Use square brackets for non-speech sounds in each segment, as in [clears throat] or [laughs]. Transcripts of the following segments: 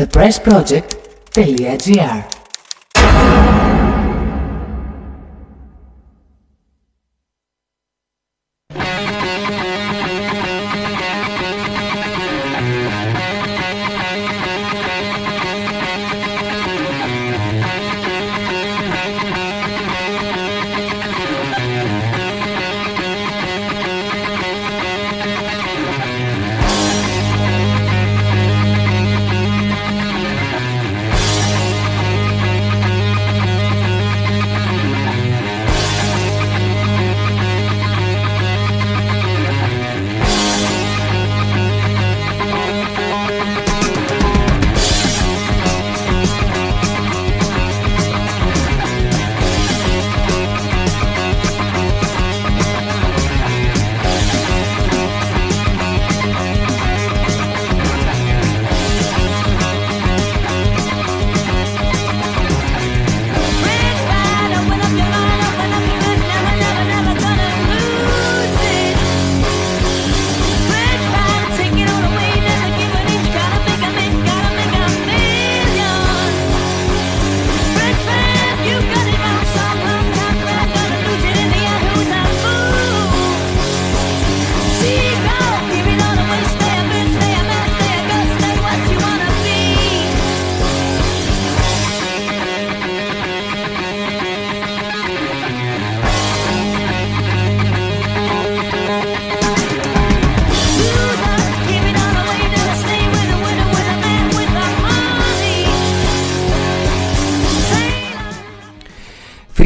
thepressproject.gr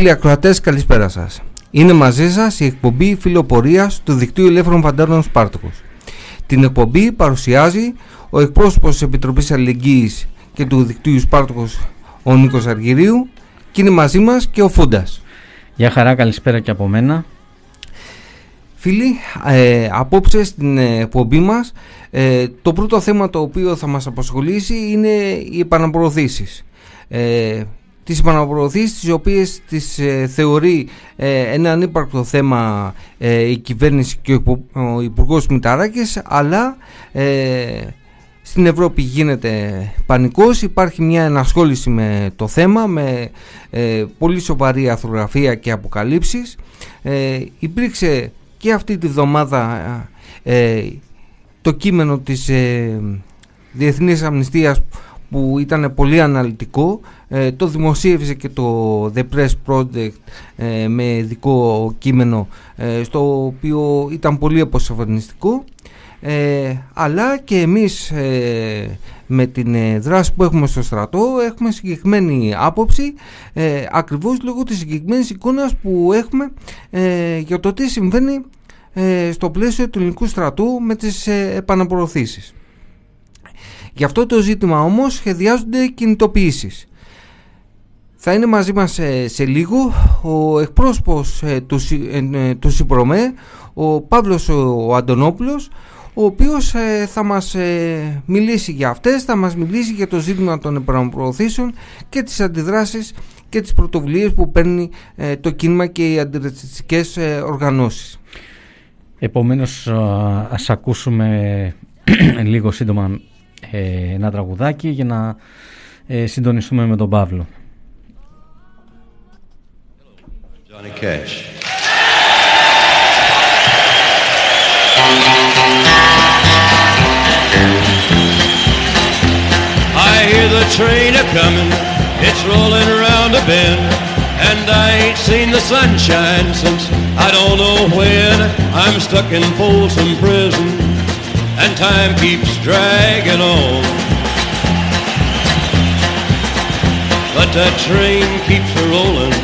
Φίλοι ακροατές, καλησπέρα σας. Είναι μαζί σας η εκπομπή Φιλοπορίας του Δικτύου Ελεύθερων Φαντάρων Σπάρτοκο. Την εκπομπή παρουσιάζει ο εκπρόσωπος της Επιτροπής Αλληλεγγύης και του Δικτύου Σπάρτοκο, ο Νίκος Αργυρίου, και είναι μαζί μας και ο Φούντας. Γεια χαρά, καλησπέρα και από μένα. Φίλοι, ε, απόψε στην εκπομπή μας ε, το πρώτο θέμα το οποίο θα μας απασχολήσει είναι οι επαναπροωθήσεις. Ε, τις επαναπροωθήσεις τις οποίες τις ε, θεωρεί ε, ένα ανύπαρκτο θέμα ε, η κυβέρνηση και ο, ο Υπουργός Μηταράκης αλλά στην Ευρώπη γίνεται πανικός, υπάρχει μια ενασχόληση με το θέμα με πολύ σοβαρή αθρογραφία και αποκαλύψεις. Υπήρξε και αυτή τη βδομάδα το κείμενο της Διεθνής Αμνηστίας που ήταν πολύ αναλυτικό ε, το δημοσίευσε και το The Press Project ε, με δικό κείμενο ε, στο οποίο ήταν πολύ αποσαφανιστικό αλλά και εμείς με την δράση που έχουμε στο στρατό έχουμε συγκεκριμένη άποψη ακριβώς λόγω της συγκεκριμένης εικόνας που έχουμε για το τι συμβαίνει στο πλαίσιο του ελληνικού στρατού με τις επαναπροωθήσεις. Γι' αυτό το ζήτημα όμως σχεδιάζονται κινητοποιήσεις. Θα είναι μαζί μας σε, λίγο ο εκπρόσωπος ε, του, ε, ε, του ΣΥΠΡΟΜΕ, ο Παύλος ο Αντωνόπουλος, ο οποίος θα μας μιλήσει για αυτές, θα μας μιλήσει για το ζήτημα των επαναπροωθήσεων και τις αντιδράσεις και τις πρωτοβουλίες που παίρνει το κίνημα και οι αντιρατσιστικές οργανώσεις. Επομένως ας ακούσουμε [clears throat] λίγο σύντομα ένα τραγουδάκι για να συντονιστούμε με τον Παύλο. Johnny Cash. I hear the train a coming, it's rolling around a bend, and I ain't seen the sunshine since I don't know when. I'm stuck in Folsom Prison, and time keeps dragging on. But that train keeps a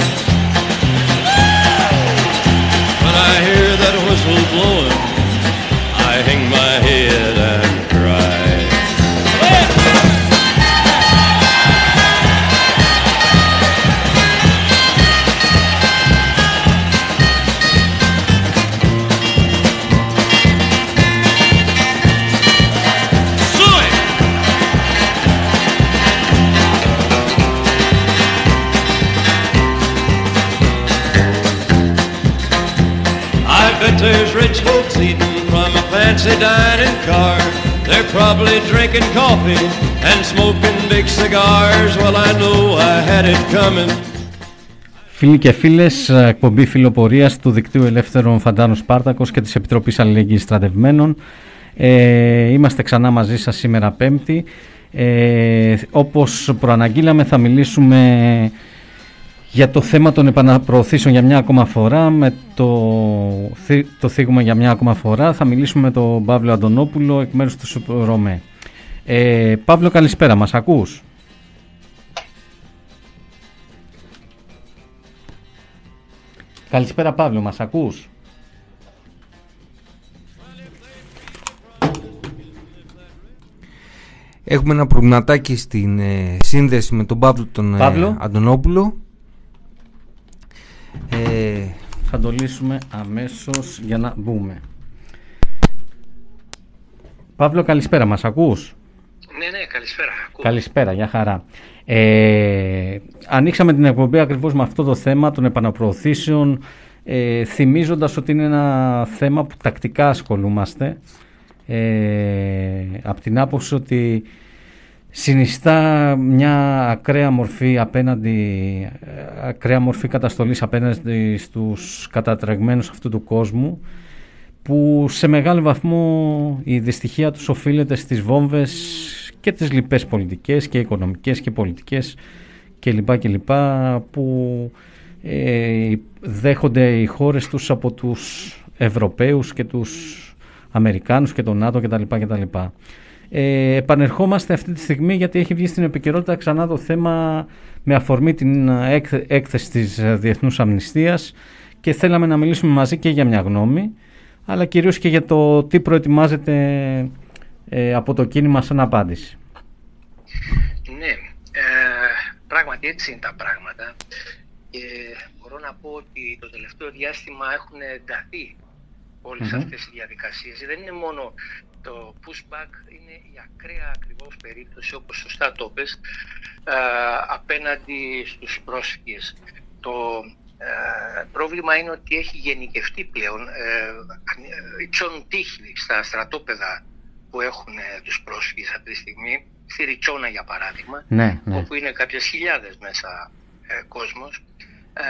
Probably drinking coffee and smoking big cigars. Well, I know I had it coming. Φίλοι και φίλες, εκπομπή φιλοπορίας του Δικτύου Ελεύθερων Φαντάνου Σπάρτακος και της Επιτροπής Αλληλεγγύης Στρατευμένων. Ε, είμαστε ξανά μαζί σας σήμερα Πέμπτη. Ε, όπως προαναγγείλαμε θα μιλήσουμε για το θέμα των επαναπροωθήσεων για μια ακόμα φορά, με το, το θίγουμε για μια ακόμα φορά. Θα μιλήσουμε με τον Παύλο Αντωνόπουλο εκ μέρους του ΡΟΜΕ. Ε, Παύλο καλησπέρα, μας ακούς; Καλησπέρα Παύλο, μας ακούς; Έχουμε ένα προβληματάκι στην ε, σύνδεση με τον Παύλο τον ε, Αντωνόπουλο. Ε, θα το λύσουμε αμέσως για να μπούμε. Παύλο καλησπέρα, μας ακούς; Ναι, ναι, καλησπέρα. Καλησπέρα, για χαρά. Ε, ανοίξαμε την εκπομπή ακριβώς με αυτό το θέμα των επαναπροωθήσεων, ε, θυμίζοντας ότι είναι ένα θέμα που τακτικά ασχολούμαστε ε, από την άποψη ότι συνιστά μια ακραία μορφή απέναντι, ακραία μορφή καταστολής απέναντι στους κατατρεγμένους αυτού του κόσμου που σε μεγάλο βαθμό η δυστυχία τους οφείλεται στις βόμβες και τις λοιπές πολιτικές και οικονομικές και πολιτικές και λοιπά και λοιπά που ε, δέχονται οι χώρες τους από τους Ευρωπαίους και τους Αμερικάνους και τον ΝΑΤΟ κτλ. κτλ. Ε, επανερχόμαστε αυτή τη στιγμή γιατί έχει βγει στην επικαιρότητα ξανά το θέμα με αφορμή την έκθεση της Διεθνούς Αμνηστίας και θέλαμε να μιλήσουμε μαζί και για μια γνώμη αλλά κυρίως και για το τι προετοιμάζεται ε, από το κίνημα σαν απάντηση. Ναι, ε, πράγματι έτσι είναι τα πράγματα. Και μπορώ να πω ότι το τελευταίο διάστημα έχουν ενταθεί όλες mm-hmm. αυτές οι διαδικασίες. Δεν είναι μόνο το pushback, είναι η ακραία ακριβώς περίπτωση, όπως σωστά το πες, ε, απέναντι στους πρόσφυγες. Το ε, πρόβλημα είναι ότι έχει γενικευτεί πλέον, ε, υψώνουν τύχη στα στρατόπεδα που έχουν ε, τους πρόσφυγες αυτή τη στιγμή, στη Ριτσόνα για παράδειγμα, ναι, ναι. όπου είναι κάποιες χιλιάδες μέσα ε, κόσμος, ε,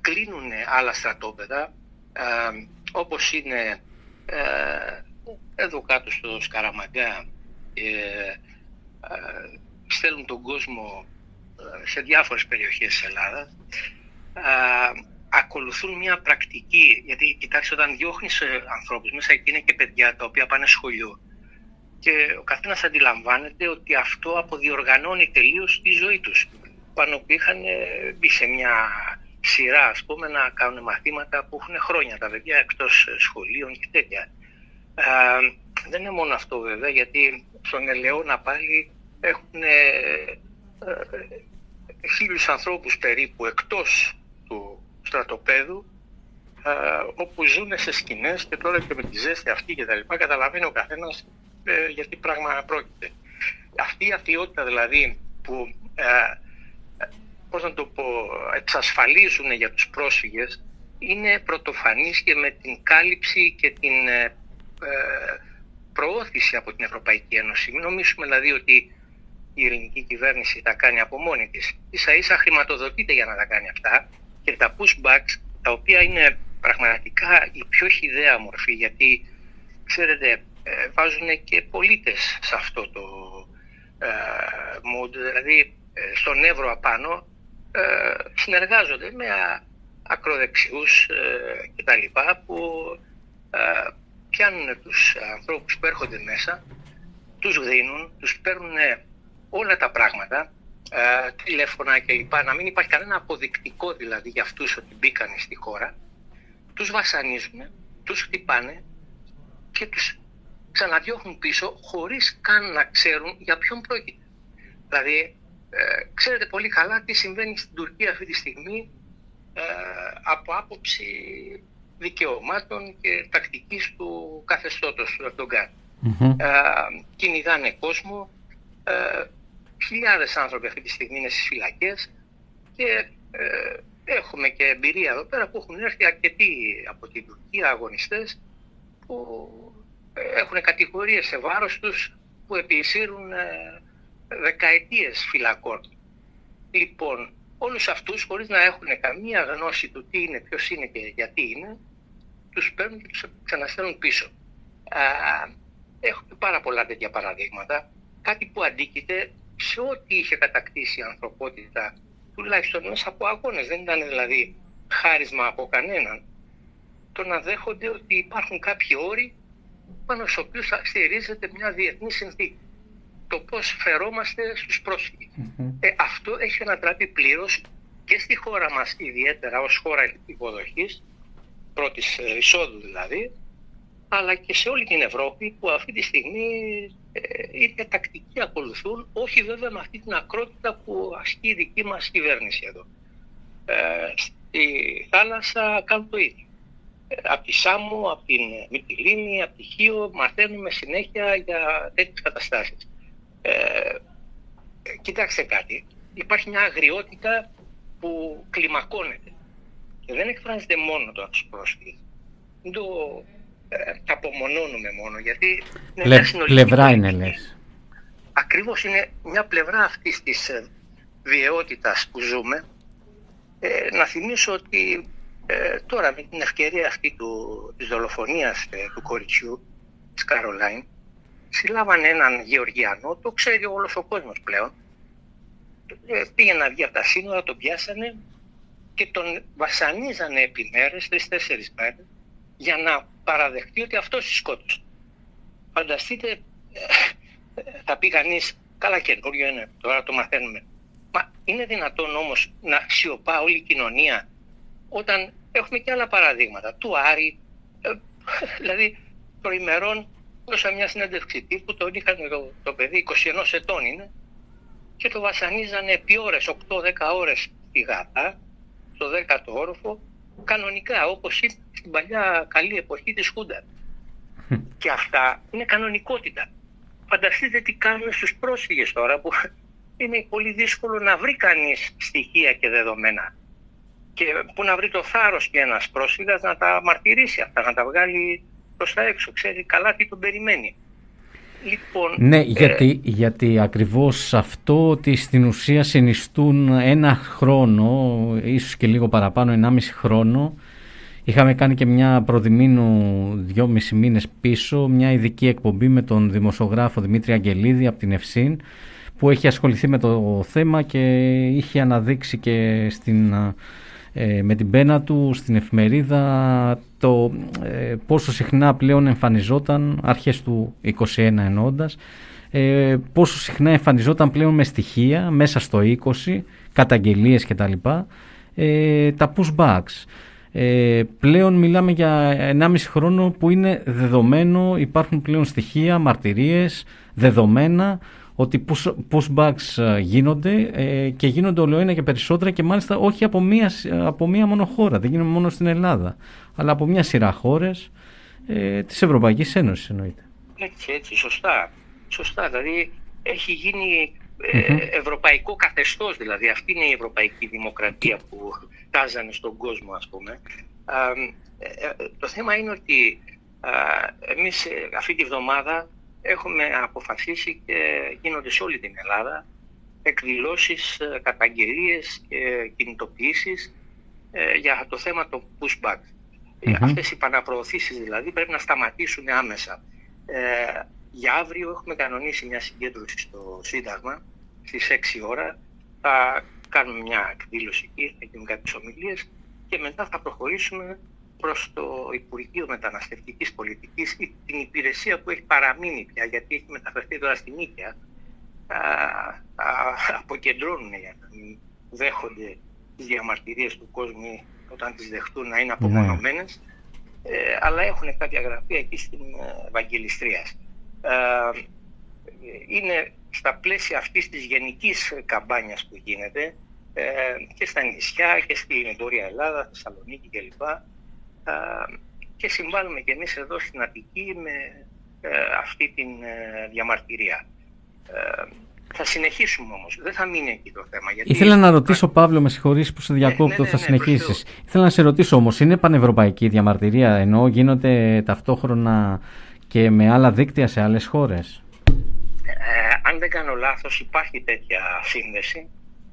κλείνουν άλλα στρατόπεδα, ε, όπως είναι ε, εδώ κάτω στο Σκαραμαγκά ε, ε, στέλνουν τον κόσμο ε, σε διάφορες περιοχές της Ελλάδας ακολουθούν μια πρακτική γιατί κοιτάξτε όταν διώχνεις ανθρώπους μέσα εκεί είναι και παιδιά τα οποία πάνε σχολείο και ο καθένας αντιλαμβάνεται ότι αυτό αποδιοργανώνει τελείως τη ζωή τους πάνω που είχαν μπει σε μια σειρά ας πούμε να κάνουν μαθήματα που έχουν χρόνια τα παιδιά εκτός σχολείων και τέτοια. Ε, δεν είναι μόνο αυτό βέβαια γιατί στον Ελαιώνα πάλι έχουν ε, ε, χίλιους ανθρώπους περίπου εκτός του στρατοπέδου ε, όπου ζουν σε σκηνές και τώρα και με τη ζέστη αυτή και τα λοιπά καταλαβαίνει ο καθένας ε, γιατί πράγμα πρόκειται. Αυτή η αθλειότητα δηλαδή που πώς να το πω, εξασφαλίζουν για τους πρόσφυγες είναι πρωτοφανής και με την κάλυψη και την ε, ε, προώθηση από την Ευρωπαϊκή Ένωση. Μην νομίζουμε δηλαδή ότι η ελληνική κυβέρνηση τα κάνει από μόνη της. Ίσα ίσα χρηματοδοτείται για να τα κάνει αυτά και τα pushbacks τα οποία είναι πραγματικά η πιο χιδέα μορφή γιατί ξέρετε ε, βάζουν και πολίτες σε αυτό το ε, mood, δηλαδή στον Εύρο απάνω ε, συνεργάζονται με ακροδεξιούς ε, κτλ. που ε, πιάνουν τους ανθρώπους που έρχονται μέσα, τους δίνουν, τους παίρνουν όλα τα πράγματα, ε, τηλέφωνα κλπ. Να μην υπάρχει κανένα αποδεικτικό δηλαδή για αυτούς ότι μπήκαν στη χώρα, τους βασανίζουν, τους χτυπάνε και τους ξαναδιώχνουν πίσω χωρίς καν να ξέρουν για ποιον πρόκειται. Δηλαδή ε, ξέρετε πολύ καλά τι συμβαίνει στην Τουρκία αυτή τη στιγμή ε, από άποψη δικαιωμάτων και τακτικής του καθεστώτος του Ερντογκάν. Mm-hmm. Ε, κυνηγάνε κόσμο, ε, χιλιάδες άνθρωποι αυτή τη στιγμή είναι στις φυλακές και ε, έχουμε και εμπειρία εδώ πέρα που έχουν έρθει αρκετοί από την Τουρκία αγωνιστές που έχουν κατηγορίες σε βάρος τους που επισύρουν ε, δεκαετίες φυλακών. Λοιπόν, όλους αυτούς χωρίς να έχουν καμία γνώση του τι είναι, ποιος είναι και γιατί είναι, τους παίρνουν και τους ξαναστέλνουν πίσω. Έχουμε πάρα πολλά τέτοια παραδείγματα. Κάτι που αντίκειται σε ό,τι είχε κατακτήσει η ανθρωπότητα, τουλάχιστον μέσα από αγώνες. Δεν ήταν δηλαδή χάρισμα από κανέναν. Το να δέχονται ότι υπάρχουν κάποιοι όροι πάνω στους οποίους θα στηρίζεται μια διεθνή συνθήκη. Το πώς φερόμαστε στους προσφυγες Ε, αυτό έχει ανατράπει πλήρως και στη χώρα μας ιδιαίτερα ως χώρα υποδοχής, πρώτης ε, εισόδου δηλαδή, αλλά και σε όλη την Ευρώπη που αυτή τη στιγμή ε, είτε τακτική ακολουθούν, όχι βέβαια με αυτή την ακρότητα που ασκεί η δική μας κυβέρνηση εδώ. Ε, στη θάλασσα κάνουν το ίδιο. Ε, από τη Σάμο, από την Μυτιλίνη, από τη Χίο, μαθαίνουμε συνέχεια για τέτοιες καταστάσεις. Ε, κοιτάξτε κάτι, υπάρχει μια αγριότητα που κλιμακώνεται και δεν εκφράζεται μόνο το τους πρόσφυγες. Δεν το ε, απομονώνουμε μόνο, γιατί είναι Πλε, πλευρά είναι λες. Ακριβώς είναι μια πλευρά αυτής της ε, βιαιότητας που ζούμε. Ε, να θυμίσω ότι ε, τώρα με την ευκαιρία αυτή του, της δολοφονίας ε, του κοριτσιού, της Καρολάιν, συλλάβανε έναν Γεωργιανό, το ξέρει όλος ο κόσμος πλέον. Ε, πήγε να βγει από τα σύνορα, τον πιάσανε και τον βασανίζανε επί μέρες, τρεις-τέσσερις μέρες, για να παραδεχτεί ότι αυτός τη σκότωσε. Φανταστείτε, ε, θα πει κανείς, καλά καινούριο είναι, τώρα το μαθαίνουμε. Μα είναι δυνατόν όμως να σιωπά όλη η κοινωνία όταν έχουμε και άλλα παραδείγματα. Του Άρη, ε, [laughs] δηλαδή προημερών δώσα μια συνέντευξη τύπου, τον είχαν το, το παιδί 21 ετών είναι και το βασανίζανε επί ώρες, 8-10 ώρες στη γάτα, στο 10ο όροφο, κανονικά όπως ήταν στην παλιά καλή εποχή της Χούντα. και αυτά είναι κανονικότητα. Φανταστείτε τι κάνουν στους πρόσφυγες τώρα που [laughs] είναι πολύ δύσκολο να βρει κανείς στοιχεία και δεδομένα και που να βρει το θάρρος και ένας πρόσφυγας να τα μαρτυρήσει αυτά, να τα βγάλει προς τα έξω. Ξέρει καλά τι τον περιμένει. Λοιπόν, ναι, ε, γιατί, γιατί ακριβώς αυτό ότι στην ουσία συνιστούν ένα χρόνο, ίσως και λίγο παραπάνω, ενάμιση χρόνο, είχαμε κάνει και μια προδημήνου δυόμιση μήνες πίσω, μια ειδική εκπομπή με τον δημοσιογράφο Δημήτρη Αγγελίδη από την Ευσύν, που έχει ασχοληθεί με το θέμα και είχε αναδείξει και στην ε, με την πένα του στην εφημερίδα το ε, πόσο συχνά πλέον εμφανιζόταν, αρχές του 21 εννοώντας, ε, πόσο συχνά εμφανιζόταν πλέον με στοιχεία μέσα στο 20, καταγγελίες κτλ. Ε, τα pushbacks. Ε, πλέον μιλάμε για 1,5 χρόνο που είναι δεδομένο, υπάρχουν πλέον στοιχεία, μαρτυρίες, δεδομένα ότι pushbacks ε, γίνονται ε, και γίνονται όλο ένα και περισσότερα και μάλιστα όχι από μία, από μία μόνο χώρα, δεν γίνονται μόνο στην Ελλάδα, αλλά από μια σειρά χώρες ε, της Ευρωπαϊκής Ένωσης εννοείται. Έτσι, έτσι, σωστά. Σωστά, δηλαδή έχει γίνει ε, ευρωπαϊκό καθεστώς, δηλαδή αυτή είναι η ευρωπαϊκή δημοκρατία που τάζανε στον κόσμο ας πούμε. το θέμα είναι ότι εμείς αυτή τη βδομάδα έχουμε αποφασίσει και γίνονται σε όλη την Ελλάδα εκδηλώσεις, ε, καταγγελίες και κινητοποιήσεις ε, για το θέμα των pushback. mm Αυτές οι παναπροωθήσεις δηλαδή πρέπει να σταματήσουν άμεσα. Ε, για αύριο έχουμε κανονίσει μια συγκέντρωση στο Σύνταγμα στις 6 ώρα. Θα κάνουμε μια εκδήλωση εκεί, θα γίνουν κάποιες ομιλίες και μετά θα προχωρήσουμε προς το Υπουργείο Μεταναστευτικής Πολιτικής ή την υπηρεσία που έχει παραμείνει πια, γιατί έχει μεταφερθεί τώρα στην Νίκαια, αποκεντρώνουν για να μην δέχονται τις διαμαρτυρίες του κόσμου όταν τις δεχτούν να είναι ναι. απομονωμένες, ε, αλλά έχουν κάποια γραφεία εκεί στην ε, Ευαγγελιστρία. Ε, είναι στα πλαίσια αυτής της γενικής καμπάνιας που γίνεται ε, και στα νησιά και στην Βόρεια Ελλάδα, Θεσσαλονίκη κλπ και συμβάλλουμε και εμείς εδώ στην Αττική με ε, αυτή την ε, διαμαρτυρία. Ε, Θα συνεχίσουμε όμως, δεν θα μείνει εκεί το θέμα. Γιατί... Ήθελα να ρωτήσω, Παύλο, με συγχωρείς που σε διακόπτω, ναι, ναι, θα ναι, συνεχίσεις. Ήθελα να σε ρωτήσω όμως, είναι πανευρωπαϊκή διαμαρτυρία, ενώ γίνονται ταυτόχρονα και με άλλα δίκτυα σε άλλες χώρες; Ε, αν δεν κάνω λάθος υπάρχει τέτοια σύνδεση.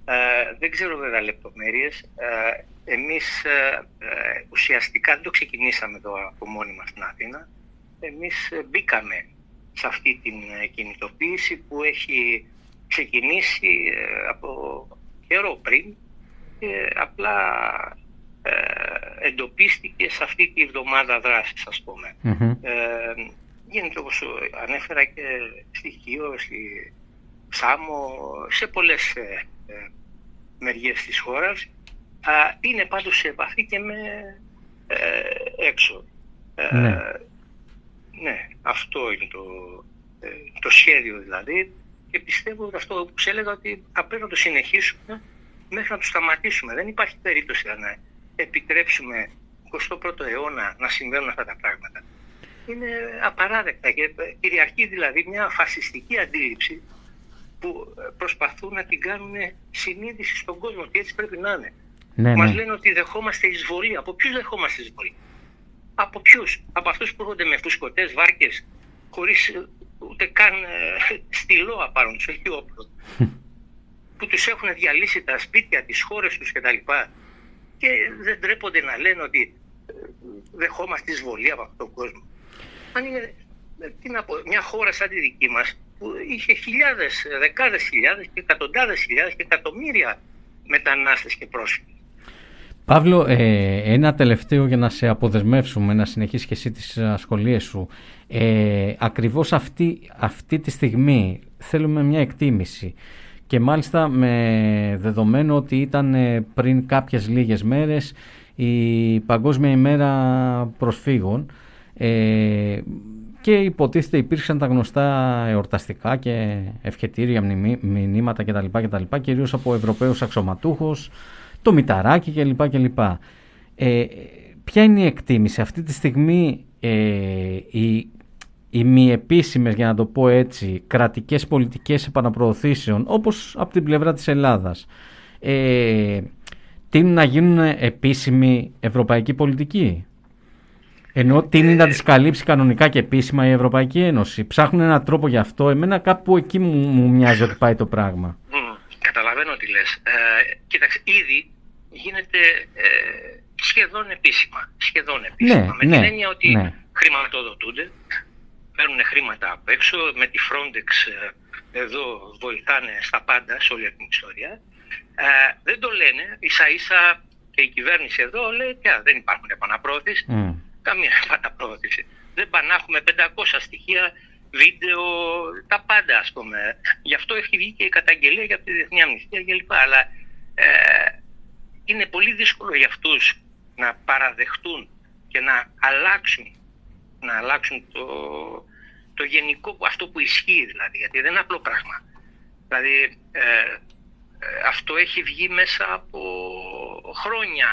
Ε, δεν ξέρω βέβαια λεπτομέρειες. Ε, εμείς ε, ε, ουσιαστικά δεν το ξεκινήσαμε εδώ από μόνοι μας στην Αθήνα. Εμείς ε, μπήκαμε σε αυτή την ε, κινητοποίηση που έχει ξεκινήσει ε, από καιρό πριν και απλά ε, εντοπίστηκε σε αυτή τη εβδομάδα δράσης ας πούμε. Μμμ. Ε, γίνεται όπως ανέφερα και στοιχείο, στη Σάμο, σε πολλές ε, ε, μεριές της χώρας. Α, είναι πάντως σε επαφή και με ε, έξω. Ε, Ναι. ναι, αυτό είναι το, ε, το σχέδιο δηλαδή και πιστεύω ότι αυτό που σε έλεγα ότι θα πρέπει να το συνεχίσουμε μέχρι να το σταματήσουμε. Δεν υπάρχει περίπτωση να επιτρέψουμε 21ο αιώνα να συμβαίνουν αυτά τα πράγματα. Είναι απαράδεκτα και κυριαρχεί δηλαδή μια φασιστική αντίληψη που ε, προσπαθούν να την κάνουν συνείδηση στον κόσμο ότι έτσι πρέπει να είναι. Ναι, Μας ναι. λένε ότι δεχόμαστε εισβολή. Από ποιους δεχόμαστε εισβολή; Από ποιους; Από αυτούς που έρχονται με φουσκωτές βάρκες χωρίς ε, ούτε καν ε, στυλό απάρουν τους, όχι όπλο. [laughs] που τους έχουν διαλύσει τα σπίτια, τις χώρες τους κτλ. Και δεν τρέπονται να λένε ότι ε, δεχόμαστε εισβολή από αυτόν τον κόσμο. Αν είναι ε, τι να πω, μια χώρα σαν τη δική μας που είχε χιλιάδες, ε, δεκάδες χιλιάδες και εκατοντάδες χιλιάδες και εκατομμύρια μετανάστες και πρόσφυγες. Παύλο, ε, ένα τελευταίο για να σε αποδεσμεύσουμε, να συνεχίσεις και εσύ τις ασχολίες σου. Ε, ακριβώς αυτή, αυτή τη στιγμή θέλουμε μια εκτίμηση και μάλιστα με δεδομένο ότι ήταν ε, πριν κάποιες λίγες μέρες η Παγκόσμια ημέρα προσφύγων ε, και υποτίθεται υπήρξαν τα γνωστά εορταστικά και ευχετήρια μνημεί- μηνύματα κτλ. κτλ κυρίως από Ευρωπαίους αξιωματούχους, το Μηταράκι κλπ. κλπ. Ε, ποια είναι η εκτίμηση; Αυτή τη στιγμή ε, οι, οι μη επίσημες, για να το πω έτσι, κρατικές πολιτικές επαναπροωθήσεων, όπως από την πλευρά της Ελλάδας, ε, τείνουν να γίνουν επίσημη ευρωπαϊκή πολιτική. Ενώ τίνει να τις καλύψει κανονικά και επίσημα η Ευρωπαϊκή Ένωση. Ψάχνουν έναν τρόπο γι' αυτό. Εμένα κάπου εκεί μου, μου μοιάζει ότι πάει το πράγμα. Μμμ, καταλαβαίνω τι λες. Ε, κοίταξε, ήδη γίνεται ε, σχεδόν επίσημα. Σχεδόν επίσημα. Ναι, με ναι, την έννοια ότι ναι. χρηματοδοτούνται, παίρνουν χρήματα απ' έξω, με τη Frontex ε, εδώ βοηθάνε στα πάντα σε όλη την ιστορία. Ε, δεν το λένε, ίσα ίσα και η κυβέρνηση εδώ λέει πια δεν υπάρχουν επαναπρόθεση. Μμ. Καμία επαναπρόθεση. Δεν πανάχουμε 500 στοιχεία, βίντεο, τα πάντα ας πούμε. Γι' αυτό έχει βγει και η καταγγελία για τη Διεθνή Αμνηστία κλπ. Αλλά ε, είναι πολύ δύσκολο για αυτούς να παραδεχτούν και να αλλάξουν, να αλλάξουν το, το γενικό, αυτό που ισχύει δηλαδή. Γιατί δεν είναι απλό πράγμα. Δηλαδή ε, ε, αυτό έχει βγει μέσα από χρόνια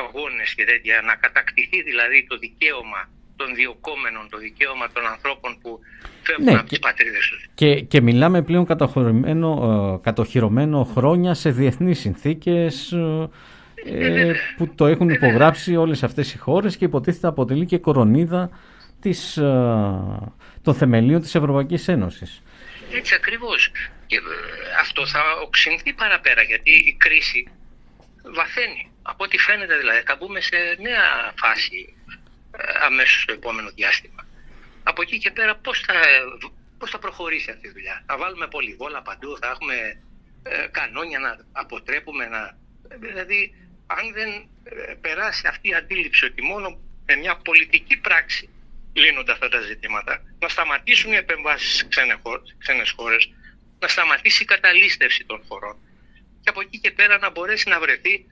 αγώνες και τέτοια, να κατακτηθεί δηλαδή το δικαίωμα των διοκόμενων, το δικαίωμα των ανθρώπων που φεύγουν Ναι, από και- τις πατρίδες τους. Και, και μιλάμε πλέον κατοχυρωμένο, ε, κατοχυρωμένο χρόνια σε διεθνείς συνθήκες ε, ε, που το έχουν υπογράψει όλες αυτές οι χώρες και υποτίθεται αποτελεί και κορονίδα της, ε, των θεμελίων της Ευρωπαϊκής Ένωσης. Έτσι ακριβώς. Και ε, αυτό θα οξυνθεί παραπέρα γιατί η κρίση βαθαίνει. Από ό,τι φαίνεται δηλαδή θα μπούμε σε νέα φάση ε, αμέσως στο επόμενο διάστημα. Από εκεί και πέρα πώς θα, πώς θα προχωρήσει αυτή η δουλειά; Θα βάλουμε πολυβόλα παντού, θα έχουμε ε, κανόνια να αποτρέπουμε να... Δηλαδή αν δεν ε, περάσει αυτή η αντίληψη ότι μόνο με μια πολιτική πράξη λύνονται αυτά τα ζητήματα, να σταματήσουν οι επεμβάσεις σε ξένες χώρες, ξένες χώρες, να σταματήσει η καταλήστευση των χωρών και από εκεί και πέρα να μπορέσει να βρεθεί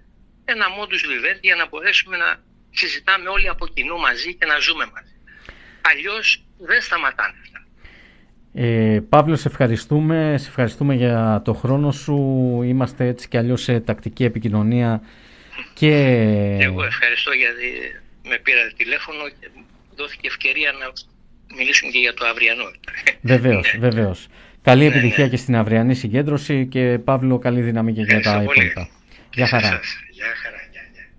ένα modus vivendi για να μπορέσουμε να συζητάμε όλοι από κοινού μαζί και να ζούμε μαζί. Αλλιώς δεν σταματάνε αυτά. Ε, Παύλο, σε ευχαριστούμε. Σε ευχαριστούμε για το χρόνο σου. Είμαστε έτσι κι αλλιώς σε τακτική επικοινωνία και... Εγώ ευχαριστώ γιατί με πήρατε τηλέφωνο και μου δόθηκε ευκαιρία να μιλήσουμε και για το αυριανό. Βεβαίως, Ναι. βεβαίως. Καλή επιτυχία και στην αυριανή συγκέντρωση και Παύλο καλή δύναμη και για τα υπόλοιπα. Γεια χαρά.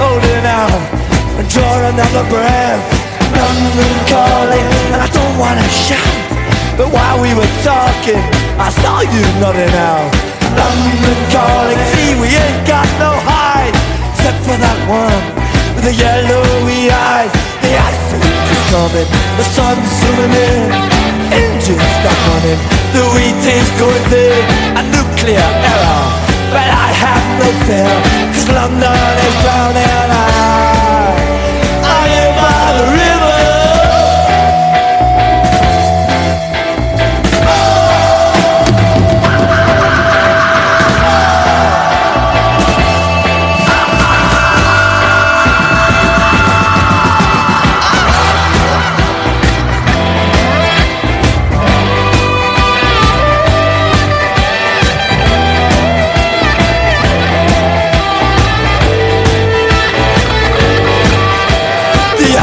holding out Draw another breath. London calling And I don't wanna shout. But while we were talking I saw you nodding out. London calling See we ain't got no hide Except for that one With the yellowy eyes. The ice is coming The sun's zooming in Engines stop running The wheat is going thin A nuclear error. But I have no fear Cause London is drowning out I am by the river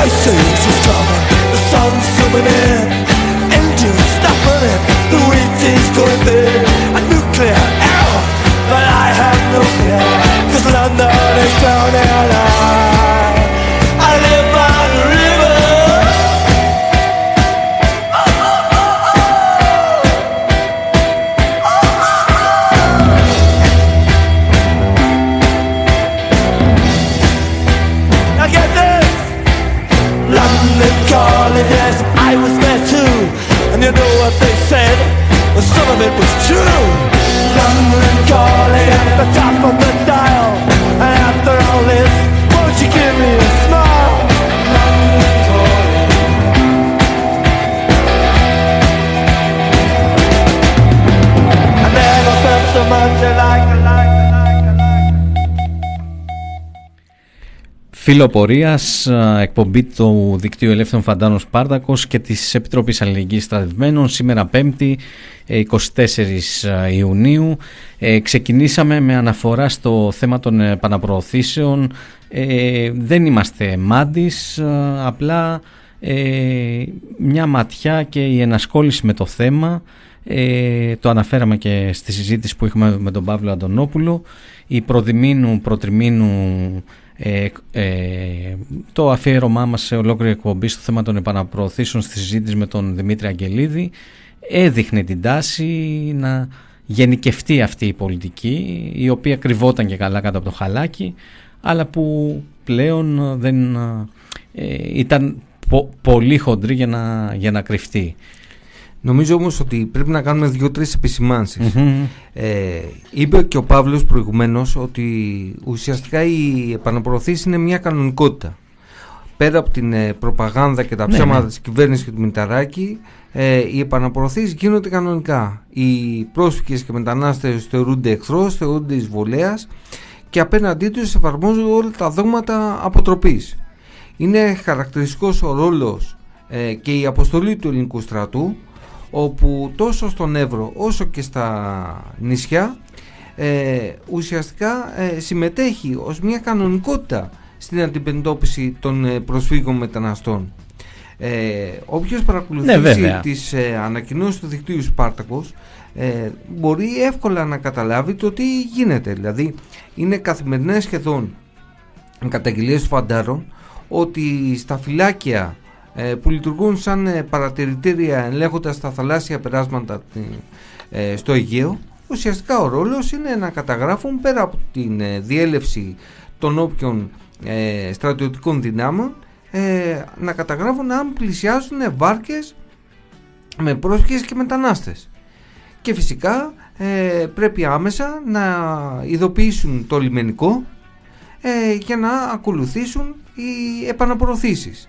Γεια χαρά. Φιλοπορίας, εκπομπή του Δικτύου Ελεύθερων Φαντάνων Σπάρτακος και της Επιτροπής Αλληλεγγύης Στρατευμένων σήμερα 5η 24 Ιουνίου. Ε, ξεκινήσαμε με αναφορά στο θέμα των επαναπροωθήσεων. Ε, δεν είμαστε μάντις, απλά ε, μια ματιά και η ενασχόληση με το θέμα. Ε, το αναφέραμε και στη συζήτηση που είχαμε με τον Παύλο Αντωνόπουλο. Η προδημήνου, προτριμήνου ε, ε, το αφιέρωμά μας σε ολόκληρη εκπομπή στο θέμα των επαναπροωθήσεων στη συζήτηση με τον Δημήτρη Αγγελίδη έδειχνε την τάση να γενικευτεί αυτή η πολιτική η οποία κρυβόταν και καλά κάτω από το χαλάκι αλλά που πλέον δεν ε, ήταν πολύ χοντρή για να, για να κρυφτεί. Νομίζω όμως ότι πρέπει να κάνουμε δύο-τρεις Ε, είπε και ο Παύλος προηγουμένως ότι ουσιαστικά η επαναπροωθήση είναι μια κανονικότητα. Πέρα από την ε, προπαγάνδα και τα ναι, ψέματα ναι. της κυβέρνησης και του Μηταράκη, ε, οι επαναπροωθήσεις γίνονται κανονικά. Οι πρόσφυγες και μετανάστες θεωρούνται εχθρός, θεωρούνται εισβολέας και απέναντί τους εφαρμόζουν όλα τα δόγματα αποτροπής. Είναι χαρακτηριστικός ο ρόλος ε, και η αποστολή του ελληνικού στρατού όπου τόσο στον Εύρο όσο και στα νησιά ε, ουσιαστικά ε, συμμετέχει ως μια κανονικότητα στην αντιμετώπιση των ε, προσφύγων μεταναστών. Ε, όποιος παρακολουθήσει Ναι, τις ε, ανακοινώσεις του δικτύου Σπάρτακος ε, μπορεί εύκολα να καταλάβει το τι γίνεται. Δηλαδή είναι καθημερινές σχεδόν καταγγελίες του φαντάρων ότι στα φυλάκια ε, που λειτουργούν σαν ε, παρατηρητήρια ελέγχοντας τα θαλάσσια περάσματα ε, στο Αιγαίο. Ουσιαστικά ο ρόλος είναι να καταγράφουν πέρα από την διέλευση των όποιων στρατιωτικών δυνάμεων να καταγράφουν αν πλησιάζουν βάρκες με πρόσφυγες και μετανάστες. Και φυσικά πρέπει άμεσα να ειδοποιήσουν το λιμενικό για να ακολουθήσουν οι επαναπροωθήσεις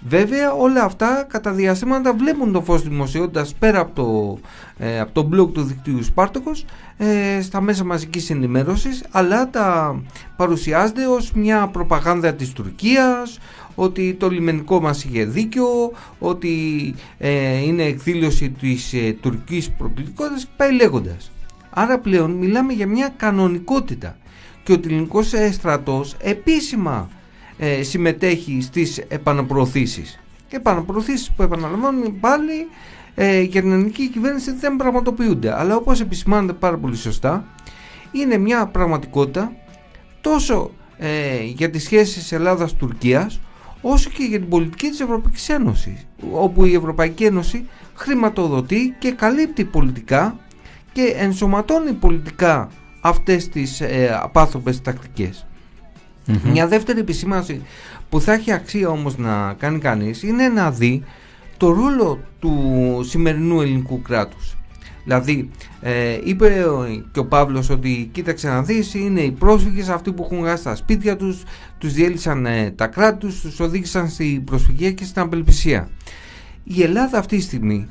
Βέβαια όλα αυτά κατά διαστήματα βλέπουν το φως δημοσιότητας πέρα από το, ε, από το blog του δικτύου Σπάρτοκος ε, στα μέσα μαζικής ενημέρωσης αλλά τα παρουσιάζεται ως μια προπαγάνδα της Τουρκίας ότι το λιμενικό μας είχε δίκιο ότι ε, είναι εκδήλωση της ε, τουρκικής προκλητικότητας και πάει λέγοντας. Άρα πλέον μιλάμε για μια κανονικότητα και ο ελληνικός στρατός επίσημα ε, συμμετέχει στις επαναπροωθήσεις. Επαναπροωθήσεις που επαναλαμβάνουν πάλι ε, για την ελληνική κυβέρνηση δεν πραγματοποιούνται. Αλλά όπως επισημάνεται πάρα πολύ σωστά, είναι μια πραγματικότητα τόσο ε, για τις σχέσεις Ελλάδας-Τουρκίας όσο και για την πολιτική της Ευρωπαϊκής Ένωσης όπου η Ευρωπαϊκή Ένωση χρηματοδοτεί και καλύπτει πολιτικά και ενσωματώνει πολιτικά αυτές τις ε, απάνθρωπες τακτικές. Μια δεύτερη επισήμανση που θα έχει αξία όμως να κάνει κανείς είναι να δει το ρόλο του σημερινού ελληνικού κράτους. Δηλαδή, ε, είπε και ο Παύλος ότι κοίταξε να δεις, είναι οι πρόσφυγες αυτοί που έχουν γάσει τα σπίτια τους, τους διέλυσαν ε, τα κράτη τους, τους οδήγησαν στην προσφυγία και στην απελπισία. Η Ελλάδα αυτή τη στιγμή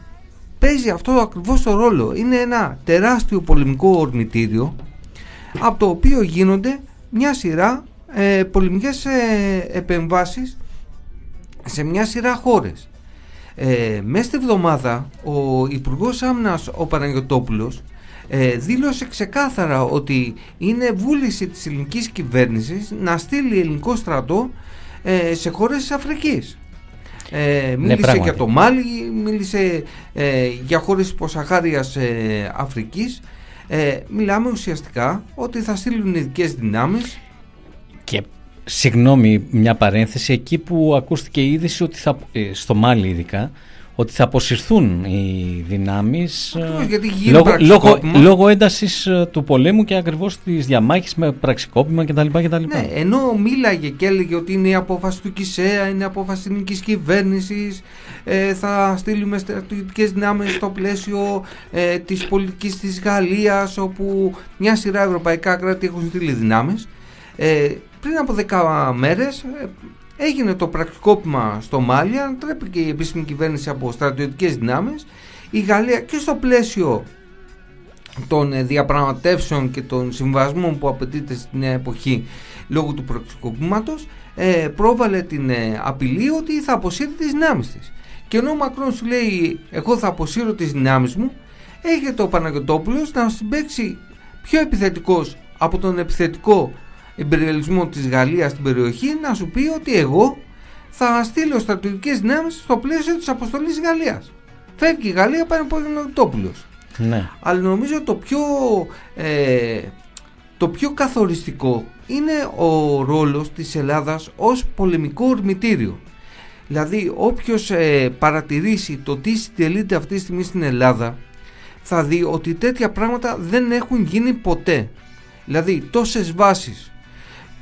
παίζει αυτό ακριβώς το ρόλο. Είναι ένα τεράστιο πολεμικό ορμητήριο από το οποίο γίνονται μια σειρά ε, πολεμικές ε, επεμβάσεις σε μια σειρά χώρες. Ε, μέσα στη βδομάδα ο Υπουργός Άμυνας ο Παναγιωτόπουλος ε, δήλωσε ξεκάθαρα ότι είναι βούληση της ελληνικής κυβέρνησης να στείλει ελληνικό στρατό ε, σε χώρες της Αφρικής. Ε, ναι, μίλησε για το Μάλι, μίλησε ε, για χώρες υποσαχάριας ε, Αφρικής. Ε, μιλάμε ουσιαστικά ότι θα στείλουν ειδικές δυνάμεις και συγγνώμη μια παρένθεση, εκεί που ακούστηκε η είδηση ότι θα, ε, στο Μάλι ειδικά, ότι θα αποσυρθούν οι δυνάμεις ε, λόγω, λόγω, λόγω έντασης ε, του πολέμου και ακριβώς της διαμάχης με πραξικόπημα κτλ. κτλ. Ναι, ενώ μίλαγε και έλεγε ότι είναι η απόφαση του ΚΙΣΕΑ, είναι η απόφαση της ελληνικής κυβέρνησης, ε, θα στείλουμε στρατιωτικές δυνάμεις στο πλαίσιο ε, της πολιτικής της Γαλλίας, όπου μια σειρά ευρωπαϊκά κράτη έχουν στείλει δυνάμεις. Ε, πριν από 10 μέρες ε, έγινε το πρακτικόπημα στο Μάλια, τρέπει η επίσημη κυβέρνηση από στρατιωτικές δυνάμεις. Η Γαλλία και στο πλαίσιο των ε, διαπραγματεύσεων και των συμβασμών που απαιτείται στην νέα εποχή λόγω του πρακτικόπηματος ε, πρόβαλε την απειλή ότι θα αποσύρει τις δυνάμεις της. Και ενώ ο Μακρόν σου λέει εγώ θα αποσύρω τις δυνάμεις μου, έχει ο Παναγιωτόπουλος να συμπέξει πιο επιθετικός από τον επιθετικό εμπεριαλισμό της Γαλλίας στην περιοχή να σου πει ότι εγώ θα στείλω στρατιωτικές δυνάμεις στο πλαίσιο της αποστολής Γαλλίας. Φεύγει η Γαλλία πάει από τον Ναι. Αλλά νομίζω το πιο, ε, το πιο καθοριστικό είναι ο ρόλος της Ελλάδας ως πολεμικό ορμητήριο. Δηλαδή όποιος ε, παρατηρήσει το τι συντελείται αυτή τη στιγμή στην Ελλάδα θα δει ότι τέτοια πράγματα δεν έχουν γίνει ποτέ. Δηλαδή τόσες βάσεις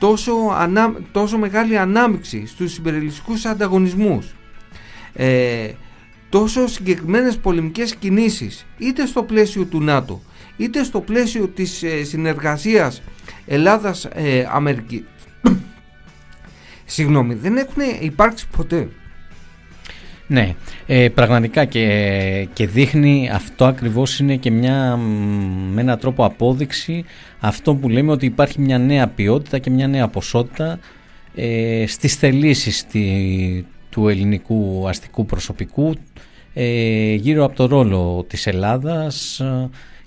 τόσο, ανά, τόσο μεγάλη ανάμειξη στους υπερελιστικούς ανταγωνισμούς. Ε, τόσο συγκεκριμένες πολεμικές κινήσεις είτε στο πλαίσιο του ΝΑΤΟ είτε στο πλαίσιο της ε, συνεργασίας Ελλάδας-Αμερική ε, [coughs] συγγνώμη δεν έχουν υπάρξει ποτέ ναι, ε, πραγματικά και, και δείχνει αυτό ακριβώς είναι και μια, με έναν τρόπο απόδειξη αυτό που λέμε ότι υπάρχει μια νέα ποιότητα και μια νέα ποσότητα ε, στις θελήσεις του ελληνικού αστικού προσωπικού ε, γύρω από το ρόλο της Ελλάδας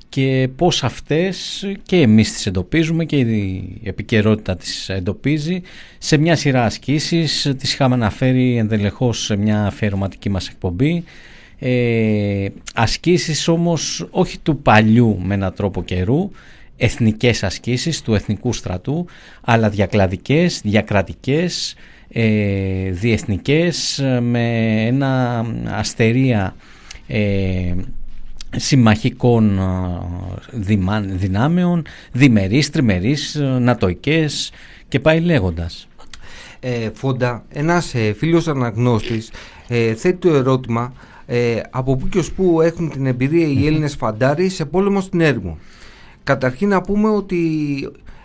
και πώς αυτές και εμείς τις εντοπίζουμε και η επικαιρότητα τις εντοπίζει. Σε μια σειρά ασκήσεις τις είχαμε αναφέρει ενδελεχώς σε μια αφιερωματική μας εκπομπή. Ε, ασκήσεις όμως όχι του παλιού με έναν τρόπο καιρού εθνικές ασκήσεις του εθνικού στρατού αλλά διακλαδικές, διακρατικές ε, διεθνικές με ένα αστερία ε, συμμαχικών δυνάμεων, διμερείς, τριμερείς, νατοικές και πάει λέγοντας. Ε, Φόντα, ένας ε, φίλος αναγνώστης ε, θέτει το ερώτημα ε, από πού και ως πού έχουν την εμπειρία οι Έλληνες φαντάροι σε πόλεμο στην έρημο. Καταρχήν να πούμε ότι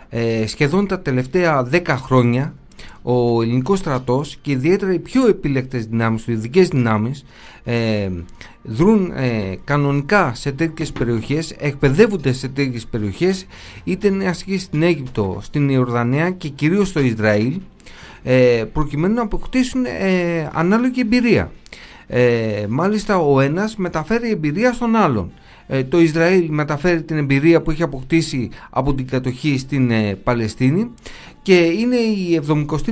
ε, σχεδόν τα τελευταία 10 χρόνια ο ελληνικός στρατός και ιδιαίτερα οι πιο επιλεκτές δυνάμεις, οι ειδικές δυνάμεις ε, δρούν ε, κανονικά σε τέτοιες περιοχές, εκπαιδεύονται σε τέτοιες περιοχές είτε είναι ασκεί στην Αίγυπτο, στην Ιορδανία και κυρίως στο Ισραήλ ε, προκειμένου να αποκτήσουν ε, ανάλογη εμπειρία. Ε, μάλιστα ο ένας μεταφέρει εμπειρία στον άλλον. Ε, το Ισραήλ μεταφέρει την εμπειρία που έχει αποκτήσει από την κατοχή στην ε, Παλαιστίνη και είναι η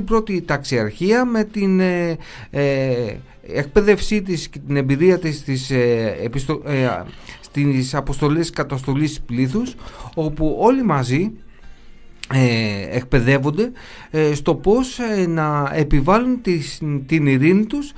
71η ταξιαρχία με την ε, εκπαίδευσή της και την εμπειρία της στις, επιστο, στις αποστολές καταστολής πλήθους όπου όλοι μαζί ε, εκπαιδεύονται στο πώς να επιβάλλουν την ειρήνη τους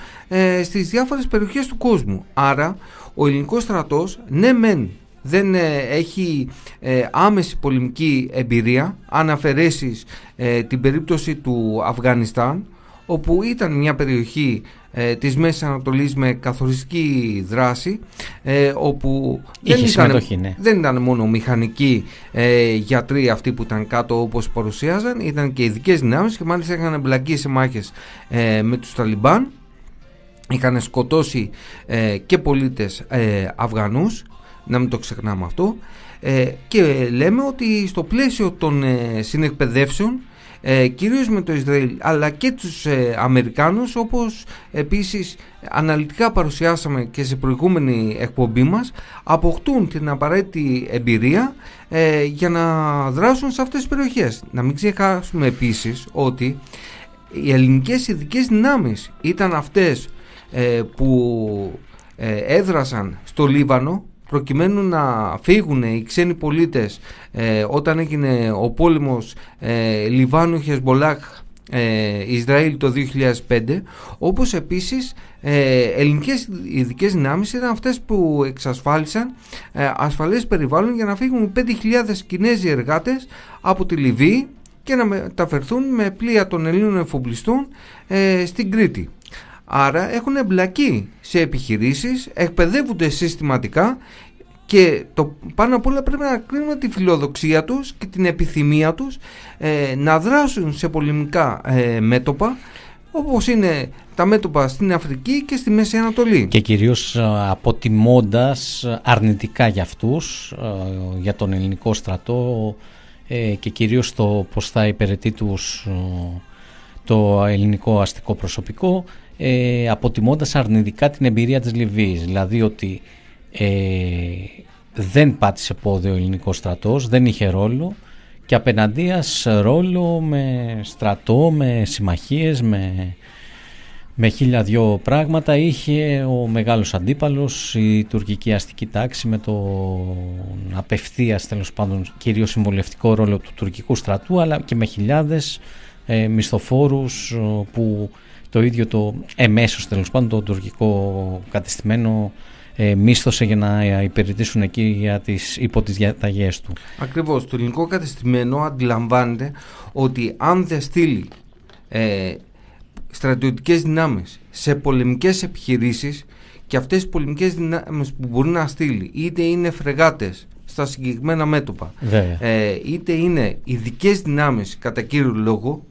στις διάφορες περιοχές του κόσμου. Άρα ο ελληνικός στρατός ναι μεν δεν ε, έχει ε, άμεση πολεμική εμπειρία αν αφαιρέσεις ε, την περίπτωση του Αφγανιστάν όπου ήταν μια περιοχή ε, της Μέσης Ανατολής με καθοριστική δράση όπου δεν ήταν, ναι. δεν ήταν μόνο μηχανικοί γιατροί αυτοί που ήταν κάτω όπως παρουσίαζαν ήταν και ειδικές δυνάμεις και μάλιστα είχαν εμπλακεί σε μάχες με τους Ταλιμπάν είχαν σκοτώσει ε, και πολίτες ε, Αφγανούς να μην το ξεχνάμε αυτό ε, και λέμε ότι στο πλαίσιο των ε, συνεκπαιδεύσεων ε, κυρίως με το Ισραήλ αλλά και τους ε, Αμερικάνους όπως επίσης αναλυτικά παρουσιάσαμε και σε προηγούμενη εκπομπή μας αποκτούν την απαραίτητη εμπειρία ε, για να δράσουν σε αυτές τις περιοχές. Να μην ξεχάσουμε επίσης ότι οι ελληνικές ειδικές δυνάμεις ήταν αυτές ε, που ε, έδρασαν στο Λίβανο προκειμένου να φύγουν οι ξένοι πολίτες ε, όταν έγινε ο πόλεμος Λιβάνου Χεσμολάχ Ισραήλ το 2005 όπως επίσης ελληνικές ειδικές δυνάμεις ήταν αυτές που εξασφάλισαν ασφαλές περιβάλλον για να φύγουν 5.000 Κινέζοι εργάτες από τη Λιβύη και να μεταφερθούν με πλοία των Ελλήνων εφοπλιστών στην Κρήτη. Άρα έχουν εμπλακεί σε επιχειρήσεις, εκπαιδεύονται συστηματικά και το πάνω απ' όλα πρέπει να κρίνουμε τη φιλοδοξία τους και την επιθυμία τους ε, να δράσουν σε πολεμικά ε, μέτωπα όπως είναι τα μέτωπα στην Αφρική και στη Μέση Ανατολή. Και κυρίως ε, αποτιμώντας αρνητικά για αυτούς, ε, για τον ελληνικό στρατό και κυρίως το πώς θα υπηρετεί τους το ελληνικό αστικό προσωπικό ε, αποτιμώντας αρνητικά την εμπειρία της Λιβύης. Δηλαδή ότι ε, δεν πάτησε πόδι ο ελληνικός στρατός, δεν είχε ρόλο και απέναντίας ρόλο με στρατό, με συμμαχίες, με, με χίλια δυο πράγματα είχε ο μεγάλος αντίπαλος, η τουρκική αστική τάξη με τον απευθείας τέλος πάντων κυρίως συμβολευτικό ρόλο του τουρκικού στρατού αλλά και με χιλιάδες ε, μισθοφόρους που το ίδιο το εμέσως τέλος πάντων το τουρκικό κατεστημένο ε, μίσθωσε για να υπηρετήσουν εκεί για τις, υπό τις διαταγές του. Ακριβώς, το ελληνικό κατεστημένο αντιλαμβάνεται ότι αν δεν στείλει ε, στρατιωτικές δυνάμεις σε πολεμικές επιχειρήσεις και αυτές οι πολεμικές δυνάμεις που μπορεί να στείλει είτε είναι φρεγάτες στα συγκεκριμένα μέτωπα ε, είτε είναι ειδικές δυνάμεις κατά κύριο λόγο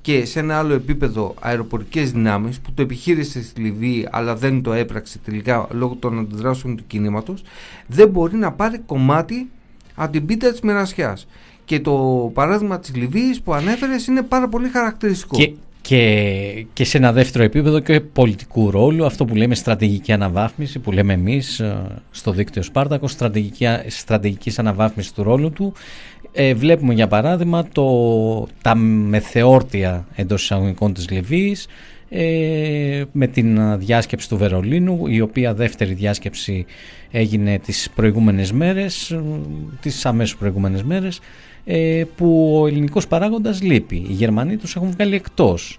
και σε ένα άλλο επίπεδο αεροπορικές δυνάμεις που το επιχείρησε στη Λιβύη αλλά δεν το έπραξε τελικά λόγω των αντιδράσεων του κινήματος δεν μπορεί να πάρει κομμάτι από την πίτα της μοιρασιάς και το παράδειγμα της Λιβύης που ανέφερες είναι πάρα πολύ χαρακτηριστικό. Και, και, και σε ένα δεύτερο επίπεδο και πολιτικού ρόλου, αυτό που λέμε στρατηγική αναβάθμιση, που λέμε εμείς ε, στο δίκτυο Σπάρτακος, στρατηγική, στρατηγικής αναβάθμισης του ρόλου του. Ε, βλέπουμε για παράδειγμα το, τα μεθεόρτια εντός εισαγωγικών της Λιβύης, ε, με την διάσκεψη του Βερολίνου, η οποία δεύτερη διάσκεψη έγινε τις προηγούμενες μέρες, τις αμέσως προηγούμενες μέρες, ε, που ο ελληνικός παράγοντας λείπει. Οι Γερμανοί τους έχουν βγάλει εκτός.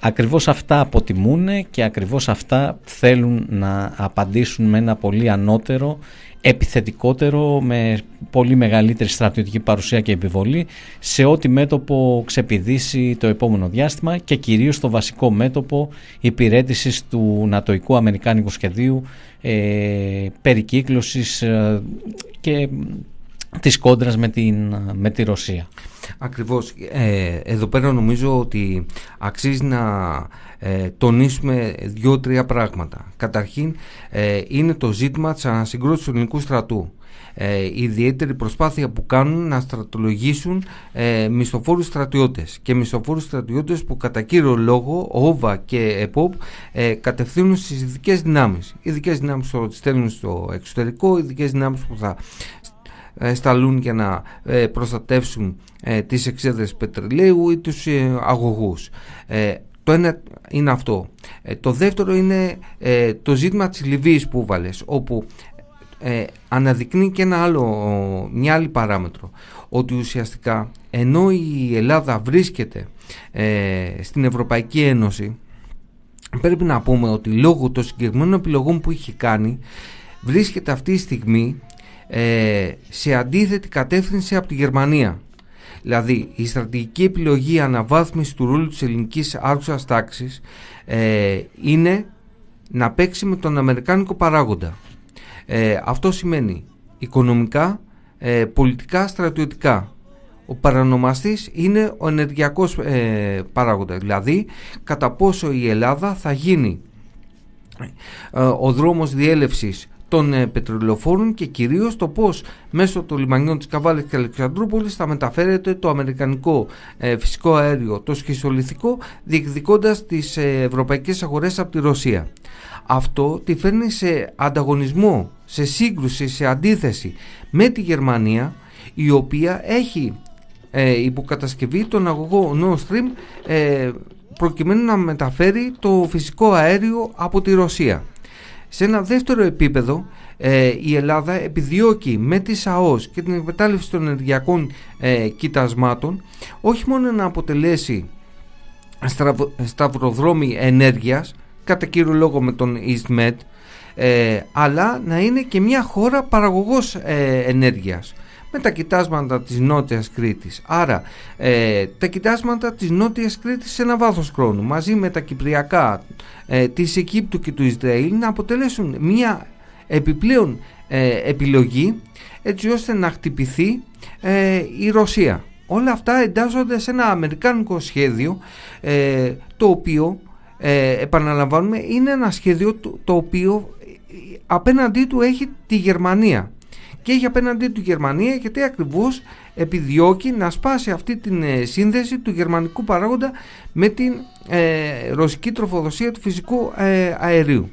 Ακριβώς αυτά αποτιμούν και ακριβώς αυτά θέλουν να απαντήσουν με ένα πολύ ανώτερο, επιθετικότερο, με πολύ μεγαλύτερη στρατιωτική παρουσία και επιβολή σε ό,τι μέτωπο ξεπηδήσει το επόμενο διάστημα και κυρίως το βασικό μέτωπο υπηρέτησης του νατοικού αμερικάνικου σχεδίου ε, περικύκλωσης ε, και της κόντρας με, την, με τη Ρωσία. Ακριβώς. Ε, εδώ πέρα νομίζω ότι αξίζει να ε, τονίσουμε δύο-τρία πράγματα. Καταρχήν ε, είναι το ζήτημα της ανασυγκρότησης του ελληνικού στρατού. Ε, η ιδιαίτερη προσπάθεια που κάνουν να στρατολογήσουν ε, μισθοφόρους στρατιώτες και μισθοφόρους στρατιώτες που κατά κύριο λόγο ΟΒΑ και ΕΠΟΠ ε, κατευθύνουν στις ειδικές δυνάμεις. Ειδικές δυνάμεις που στέλνουν στο εξωτερικό, ειδικές δυνάμεις που θα ε, σταλούν για να ε, προστατεύσουν ε, τις εξέδρες πετρελαίου ή τους αγωγούς. Το ένα είναι αυτό. Το δεύτερο είναι το ζήτημα της Λιβύης που βάλες, όπου αναδεικνύει και ένα άλλο, μια άλλη παράμετρο ότι ουσιαστικά ενώ η Ελλάδα βρίσκεται στην Ευρωπαϊκή Ένωση πρέπει να πούμε ότι λόγω των συγκεκριμένων επιλογών που είχε κάνει βρίσκεται αυτή τη στιγμή ε, σε αντίθετη κατεύθυνση από τη Γερμανία. Δηλαδή η στρατηγική επιλογή αναβάθμισης του ρόλου της ελληνικής άρχουσας τάξης ε, είναι να παίξει με τον αμερικάνικο παράγοντα. Ε, αυτό σημαίνει οικονομικά, ε, πολιτικά, στρατιωτικά. Ο παρανομαστής είναι ο ενεργειακός ε, παράγοντας, δηλαδή κατά πόσο η Ελλάδα θα γίνει ο δρόμος διέλευσης των ε, πετρελαιοφόρων και κυρίως το πώς μέσω των λιμανιών της Καβάλης και Αλεξανδρούπολης θα μεταφέρεται το αμερικανικό ε, φυσικό αέριο, το σχιστολιθικό, διεκδικώντας τις ε, ευρωπαϊκές αγορές από τη Ρωσία. Αυτό τη φέρνει σε ανταγωνισμό, σε σύγκρουση, σε αντίθεση με τη Γερμανία η οποία έχει ε, υποκατασκευή τον αγωγό Nord Stream ε, προκειμένου να μεταφέρει το φυσικό αέριο από τη Ρωσία. Σε ένα δεύτερο επίπεδο ε, η Ελλάδα επιδιώκει με τη ΣΑΟΣ και την εκμετάλλευση των ενεργειακών ε, κοιτασμάτων όχι μόνο να αποτελέσει σταυροδρόμι ενέργειας κατά κύριο λόγο με τον EastMed ε, αλλά να είναι και μια χώρα παραγωγός ε, ενέργειας με τα κοιτάσματα της Νότιας Κρήτης. Άρα ε, τα κοιτάσματα της Νότιας Κρήτης σε ένα βάθος χρόνου μαζί με τα Κυπριακά ε, της Αιγύπτου και του Ισραήλ να αποτελέσουν μια επιπλέον ε, επιλογή έτσι ώστε να χτυπηθεί ε, η Ρωσία. Όλα αυτά εντάσσονται σε ένα αμερικάνικο σχέδιο το οποίο επαναλαμβάνουμε είναι ένα σχέδιο το, το οποίο απέναντί του έχει τη Γερμανία και έχει απέναντί του Γερμανία γιατί ακριβώς επιδιώκει να σπάσει αυτή την ε, σύνδεση του γερμανικού παράγοντα με την ε, ρωσική τροφοδοσία του φυσικού ε, αερίου.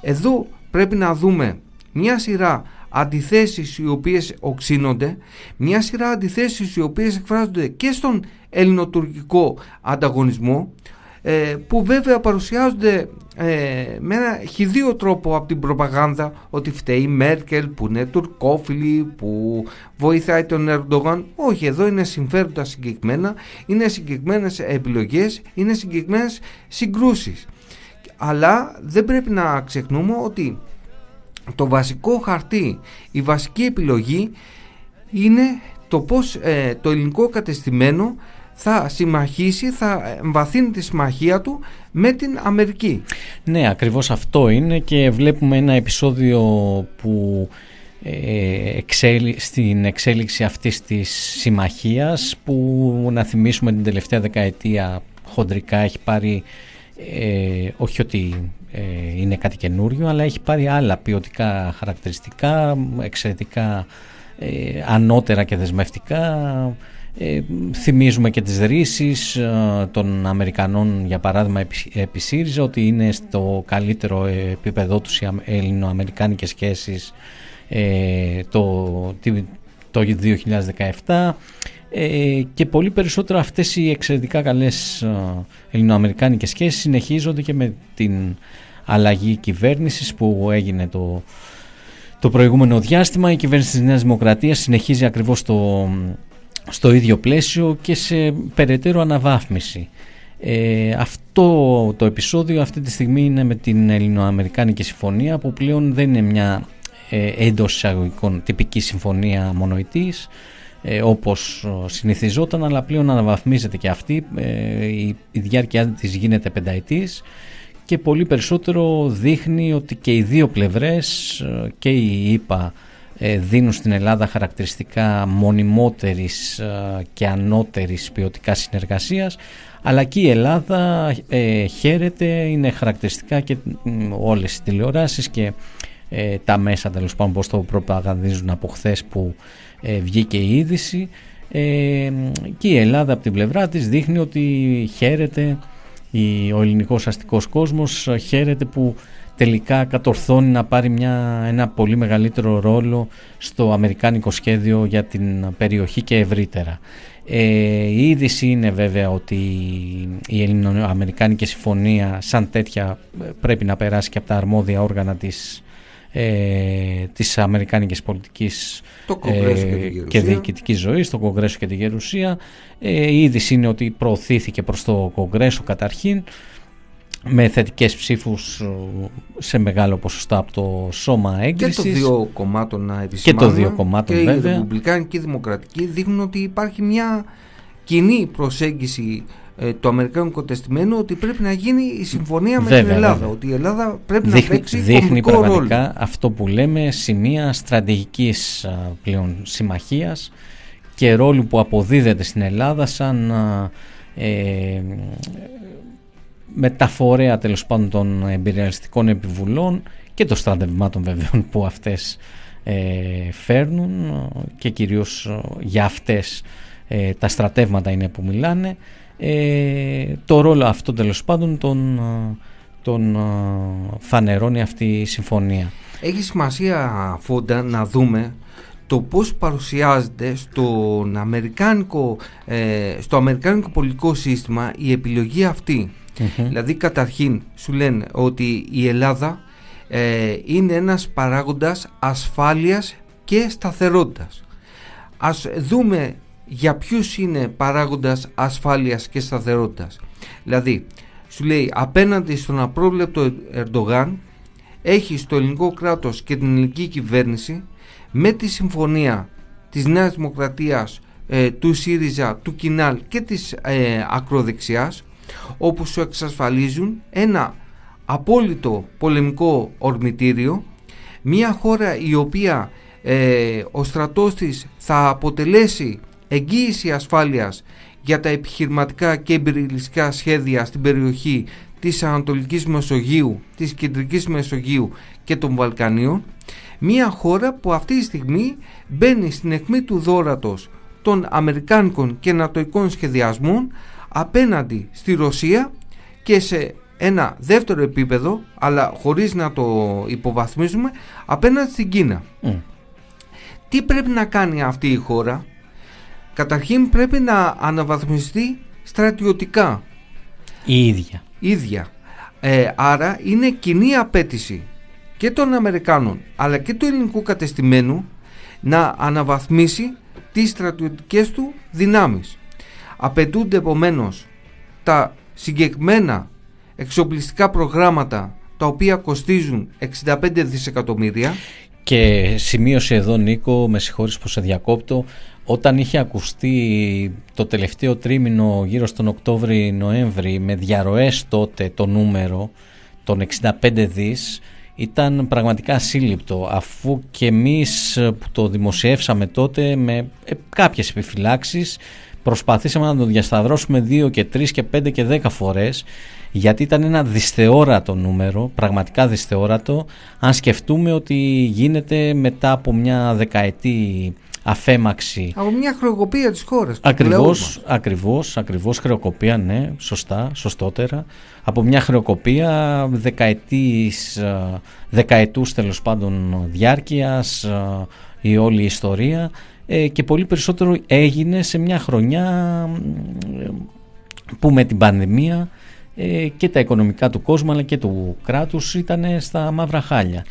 Εδώ πρέπει να δούμε μια σειρά αντιθέσεις οι οποίες οξύνονται, μια σειρά αντιθέσεις οι οποίες εκφράζονται και στον ελληνοτουρκικό ανταγωνισμό ε, που βέβαια παρουσιάζονται ε, με ένα χιδίο τρόπο από την προπαγάνδα ότι φταίει η Μέρκελ που είναι τουρκόφιλη, που βοηθάει τον Ερντογάν. Όχι, εδώ είναι συμφέροντα συγκεκριμένα, είναι συγκεκριμένες επιλογές, είναι συγκεκριμένες συγκρούσεις. Αλλά δεν πρέπει να ξεχνούμε ότι το βασικό χαρτί, η βασική επιλογή είναι το πώς ε, το ελληνικό κατεστημένο θα συμμαχίσει, θα εμβαθύνει τη συμμαχία του με την Αμερική. Ναι, ακριβώς αυτό είναι και βλέπουμε ένα επεισόδιο που ε, στην εξέλιξη αυτής της συμμαχίας που να θυμίσουμε την τελευταία δεκαετία χοντρικά έχει πάρει ε, όχι ότι ε, είναι κάτι καινούριο αλλά έχει πάρει άλλα ποιοτικά χαρακτηριστικά εξαιρετικά ανώτερα και δεσμευτικά Ε, θυμίζουμε και τις ρίσεις ε, των Αμερικανών για παράδειγμα επί ΣΥΡΙΖΑ ότι είναι στο καλύτερο επίπεδό τους οι ελληνοαμερικάνικες σχέσεις ε, το, το 2017 ε, και πολύ περισσότερο αυτές οι εξαιρετικά καλές ε, ελληνοαμερικάνικες σχέσεις συνεχίζονται και με την αλλαγή κυβέρνησης που έγινε το, το προηγούμενο διάστημα. Η κυβέρνηση της Νέας Δημοκρατίας συνεχίζει ακριβώς το, στο ίδιο πλαίσιο και σε περαιτέρω αναβάθμιση. Ε, αυτό το επεισόδιο αυτή τη στιγμή είναι με την Ελληνοαμερικάνικη Συμφωνία που πλέον δεν είναι μια ε, εντός εισαγωγικών τυπική συμφωνία μονοητής ε, όπως συνηθιζόταν αλλά πλέον αναβαθμίζεται και αυτή ε, η, η διάρκεια της γίνεται πενταετής και πολύ περισσότερο δείχνει ότι και οι δύο πλευρές ε, και η ΙΠΑ ε, δίνουν στην Ελλάδα χαρακτηριστικά μονιμότερης ε, και ανώτερης ποιοτικά συνεργασίας αλλά και η Ελλάδα ε, χαίρεται, είναι χαρακτηριστικά και όλες οι τηλεοράσεις και τα μέσα τέλος πάντων πως το προπαγανδίζουν από χθες που βγήκε η είδηση. Και η Ελλάδα από την πλευρά της δείχνει ότι χαίρεται ο ελληνικός αστικός κόσμος χαίρεται που τελικά κατορθώνει να πάρει μια, ένα πολύ μεγαλύτερο ρόλο στο αμερικάνικο σχέδιο για την περιοχή και ευρύτερα. Ε, η είδηση είναι βέβαια ότι η Ελληνοαμερικάνικη Συμφωνία σαν τέτοια πρέπει να περάσει και από τα αρμόδια όργανα της, ε, της Αμερικάνικης πολιτικής ε, και, και διοικητικής ζωής, το Κογκρέσο και τη Γερουσία. Ε, η είδηση είναι ότι προωθήθηκε προς το Κογκρέσο καταρχήν με θετικές ψήφους ε, σε μεγάλο ποσοστό από το σώμα έγκρισης. Και το δύο κομμάτων να Και το δύο κομμάτων και βέβαια. οι Ρεπουμπλικάνοι και οι Δημοκρατικοί δείχνουν ότι υπάρχει μια κοινή προσέγγιση ε, του Αμερικάνικου τεστημένου ότι πρέπει να γίνει η συμφωνία με την Ελλάδα. Ότι η Ελλάδα πρέπει δείχνει, να παίξει Δείχνει πραγματικά ρόλο. αυτό που λέμε σημεία στρατηγικής α, πλέον συμμαχίας και ρόλου που αποδίδεται στην Ελλάδα σαν ε, μεταφορέα τέλος πάντων των εμπειριαλιστικών επιβουλών και των στρατευμάτων βεβαίων που αυτές ε, φέρνουν και κυρίως για αυτές ε, τα στρατεύματα είναι που μιλάνε ε, το ρόλο αυτό τέλος πάντων τον, τον φανερώνει αυτή η συμφωνία. Έχει σημασία Φόντα να δούμε το πώς παρουσιάζεται στον αμερικάνικο, στο αμερικάνικο πολιτικό σύστημα η επιλογή αυτή Δηλαδή καταρχήν σου λένε ότι η Ελλάδα ε, είναι ένας παράγοντας ασφάλειας και σταθερότητας. Ας δούμε για ποιους είναι παράγοντας ασφάλειας και σταθερότητας; Δηλαδή σου λέει απέναντι στον απρόβλεπτο Ερντογάν έχει στο ελληνικό κράτος και την ελληνική κυβέρνηση με τη συμφωνία της Νέας Δημοκρατίας ε, του ΣΥΡΙΖΑ, του ΚΙΝΑΛ και της ε, ακροδεξιάς όπου σου εξασφαλίζουν ένα απόλυτο πολεμικό ορμητήριο μια χώρα η οποία ε, ο στρατός της θα αποτελέσει εγγύηση ασφάλειας για τα επιχειρηματικά και εμπειριλιστικά σχέδια στην περιοχή της Ανατολικής Μεσογείου, της Κεντρικής Μεσογείου και των Βαλκανίων μια χώρα που αυτή τη στιγμή μπαίνει στην αιχμή του δόρατος των Αμερικάνικων και Νατοικών σχεδιασμών απέναντι στη Ρωσία και σε ένα δεύτερο επίπεδο αλλά χωρίς να το υποβαθμίζουμε απέναντι στην Κίνα. Τι πρέπει να κάνει αυτή η χώρα; Καταρχήν πρέπει να αναβαθμιστεί στρατιωτικά Η ίδια ίδια. Ε, άρα είναι κοινή απέτηση και των Αμερικάνων αλλά και του ελληνικού κατεστημένου να αναβαθμίσει τις στρατιωτικές του δυνάμεις. Απαιτούνται επομένως τα συγκεκριμένα εξοπλιστικά προγράμματα τα οποία κοστίζουν 65 δισεκατομμύρια Και σημείωσε εδώ Νίκο, με συγχωρείς που σε διακόπτω, όταν είχε ακουστεί το τελευταίο τρίμηνο γύρω στον Οκτώβρη-Νοέμβρη με διαρροές τότε το νούμερο των 65 δις ήταν πραγματικά ασύλληπτο αφού και εμείς που το δημοσιεύσαμε τότε με ε, κάποιες επιφυλάξεις προσπαθήσαμε να το διασταυρώσουμε 2 και 3 και 5 και 10 φορές γιατί ήταν ένα δυσθεώρατο νούμερο, πραγματικά δυσθεώρατο αν σκεφτούμε ότι γίνεται μετά από μια δεκαετή αφέμαξη. Από μια χρεοκοπία της χώρας. Ακριβώς, ακριβώς, ακριβώς χρεοκοπία, ναι, σωστά, σωστότερα. Από μια χρεοκοπία δεκαετής, δεκαετούς τέλος πάντων διάρκειας η όλη ιστορία ε, και πολύ περισσότερο έγινε σε μια χρονιά που με την πανδημία ε, και τα οικονομικά του κόσμου αλλά και του κράτους ήταν στα μαύρα χάλια.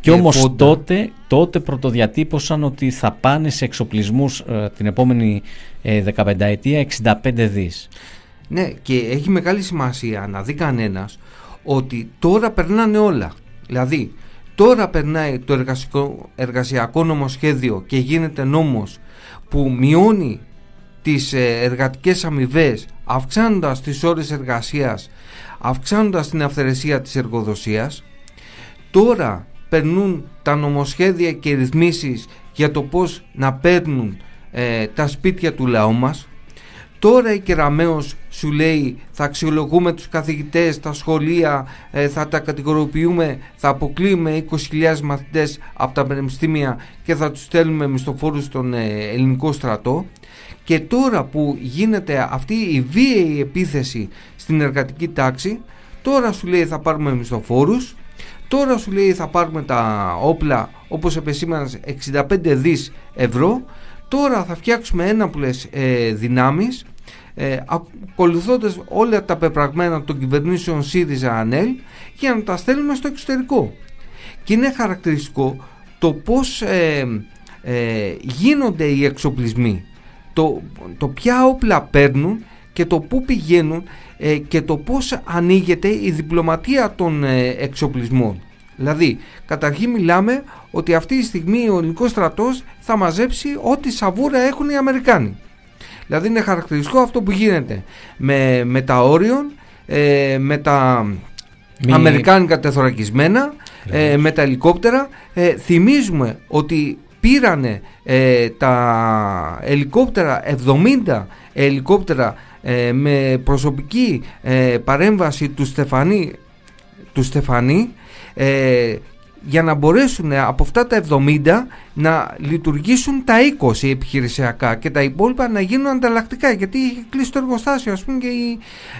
Και όμως τότε, τότε πρωτοδιατύπωσαν ότι θα πάνε σε εξοπλισμούς ε, την επόμενη ε, 15 ετία 65 δις. Ναι και έχει μεγάλη σημασία να δει κανένας ότι τώρα περνάνε όλα. Δηλαδή τώρα περνάει το εργασιακό, εργασιακό νομοσχέδιο και γίνεται νόμος που μειώνει τις ε, εργατικές αμοιβές, αυξάνοντας τις ώρες εργασίας, αυξάνοντας την αυθαιρεσία της εργοδοσίας. Τώρα περνούν τα νομοσχέδια και ρυθμίσεις για το πώς να παίρνουν ε, τα σπίτια του λαού μας. Τώρα η Κεραμέως σου λέει θα αξιολογούμε τους καθηγητές, τα σχολεία, ε, θα τα κατηγοριοποιούμε, θα αποκλείουμε 20.000 μαθητές από τα πανεπιστήμια και θα τους στέλνουμε μισθοφόρους στον ε, ελληνικό στρατό. Και τώρα που γίνεται αυτή η βίαιη επίθεση στην εργατική τάξη, τώρα σου λέει θα πάρουμε μισθοφόρους, τώρα σου λέει θα πάρουμε τα όπλα όπως επεσήμανα 65 δις ευρώ, τώρα θα φτιάξουμε έναπλες ε, δυνάμεις, ε, ακολουθώντας όλα τα πεπραγμένα των κυβερνήσεων ΣΥΡΙΖΑ ΑΝΕΛ για να τα στέλνουμε στο εξωτερικό. Και είναι χαρακτηριστικό το πώς ε, ε, γίνονται οι εξοπλισμοί, το, το ποια όπλα παίρνουν και το πού πηγαίνουν ε, και το πώς ανοίγεται η διπλωματία των ε, εξοπλισμών. Δηλαδή, καταρχήν μιλάμε ότι αυτή τη στιγμή ο ελληνικός στρατός θα μαζέψει ό,τι σαβούρα έχουν οι Αμερικάνοι. Δηλαδή είναι χαρακτηριστικό αυτό που γίνεται με, με τα όριον, ε, με τα αμερικάνικα τεθωρακισμένα, ε, με τα ελικόπτερα. Ε, θυμίζουμε ότι πήρανε ε, τα ελικόπτερα, 70 ελικόπτερα με προσωπική παρέμβαση του Στεφανή, του Στεφανή για να μπορέσουν από αυτά τα 70 να λειτουργήσουν τα 20 επιχειρησιακά και τα υπόλοιπα να γίνουν ανταλλακτικά γιατί είχε κλείσει το εργοστάσιο ας πούμε και,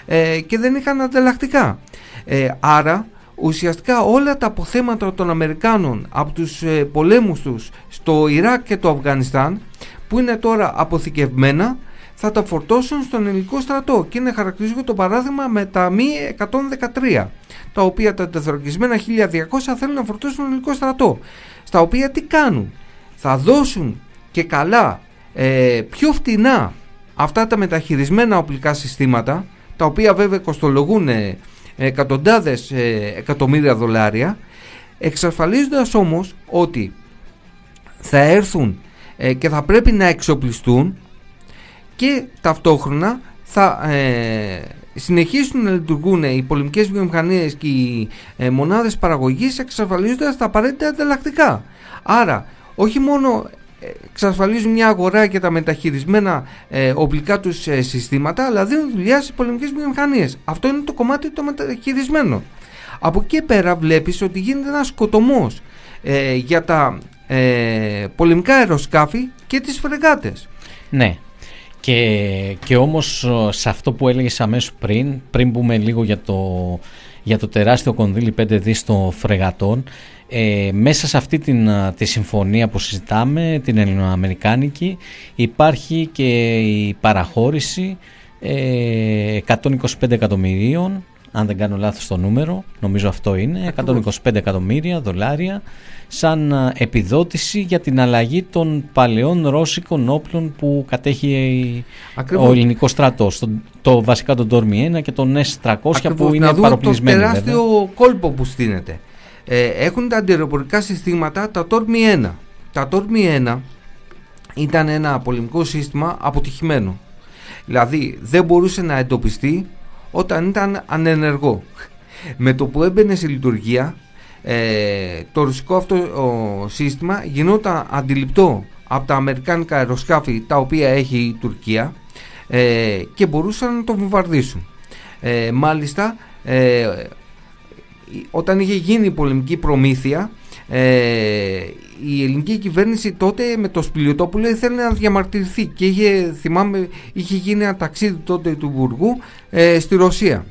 ε, και δεν είχαν ανταλλακτικά. Ε, άρα ουσιαστικά όλα τα αποθέματα των Αμερικάνων από τους ε, πολέμους τους στο Ιράκ και το Αφγανιστάν που είναι τώρα αποθηκευμένα θα τα φορτώσουν στον ελληνικό στρατό και είναι χαρακτηριστικό το παράδειγμα με τα μη 113 τα οποία τα τεθροκισμένα 1200 θέλουν να φορτώσουν τον ελληνικό στρατό. Στα οποία τι κάνουν; Θα δώσουν και καλά ε, πιο φτηνά αυτά τα μεταχειρισμένα οπλικά συστήματα τα οποία βέβαια κοστολογούν ε, εκατοντάδες ε, εκατομμύρια δολάρια εξασφαλίζοντας όμως ότι θα έρθουν ε, και θα πρέπει να εξοπλιστούν και ταυτόχρονα θα ε, συνεχίσουν να λειτουργούν οι πολεμικές βιομηχανίες και οι ε, μονάδες παραγωγής εξασφαλίζοντας τα απαραίτητα ανταλλακτικά. Άρα όχι μόνο εξασφαλίζουν μια αγορά και τα μεταχειρισμένα ε, οπλικά τους ε, συστήματα αλλά δίνουν δουλειά στις πολεμικές βιομηχανίες. Αυτό είναι το κομμάτι των μεταχειρισμένων. Από εκεί πέρα βλέπεις ότι γίνεται ένας σκοτωμός ε, για τα ε, πολεμικά αεροσκάφη και τις φρεγάτες. Ναι, και, και όμως σε αυτό που έλεγες αμέσως πριν, πριν πούμε λίγο για το, για το τεράστιο κονδύλι 5 δις των φρεγατών, ε, μέσα σε αυτή την, τη συμφωνία που συζητάμε, την ελληνοαμερικάνικη, υπάρχει και η παραχώρηση ε, 125 εκατομμυρίων αν δεν κάνω λάθος το νούμερο, νομίζω αυτό είναι, 125 εκατομμύρια δολάρια σαν επιδότηση για την αλλαγή των παλαιών ρώσικων όπλων που κατέχει ο ελληνικός στρατός. Το, το, βασικά τον Τόρμι 1 και τον S300 που είναι παροπλισμένοι. Το τεράστιο κόλπο που στείνεται. Ε, έχουν τα αντιεροπορικά συστήματα τα Τόρμι 1. Τα Τόρμι 1 ήταν ένα πολεμικό σύστημα αποτυχημένο. Δηλαδή δεν μπορούσε να εντοπιστεί όταν ήταν ανενεργό. Με το που έμπαινε σε λειτουργία ε, το ρωσικό αυτό σύστημα γινόταν αντιληπτό από τα αμερικάνικα αεροσκάφη τα οποία έχει η Τουρκία ε, και μπορούσαν να το βομβαρδίσουν. Ε, μάλιστα όταν είχε γίνει η πολεμική προμήθεια ε, η ελληνική κυβέρνηση τότε με το Σπηλιοτόπουλο ήθελε να διαμαρτυρηθεί και είχε, θυμάμαι, είχε γίνει ένα ταξίδι τότε του Υπουργού ε, στη Ρωσία.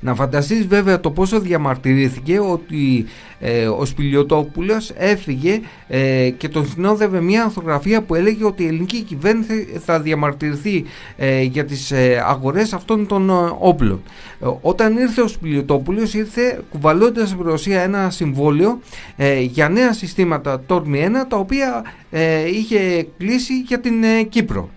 Να φανταστείς βέβαια το πόσο διαμαρτυρήθηκε ότι ε, ο Σπηλιοτόπουλος έφυγε ε, και τον συνόδευε μια ανθογραφία που έλεγε ότι η ελληνική κυβέρνηση θα διαμαρτυρηθεί ε, για τις αγορές αυτών των όπλων. Όταν ήρθε ο Σπηλιοτόπουλος ήρθε κουβαλώντας από Ρωσία ένα συμβόλαιο για νέα συστήματα Τόρμη 1 τα οποία είχε κλείσει για την Κύπρο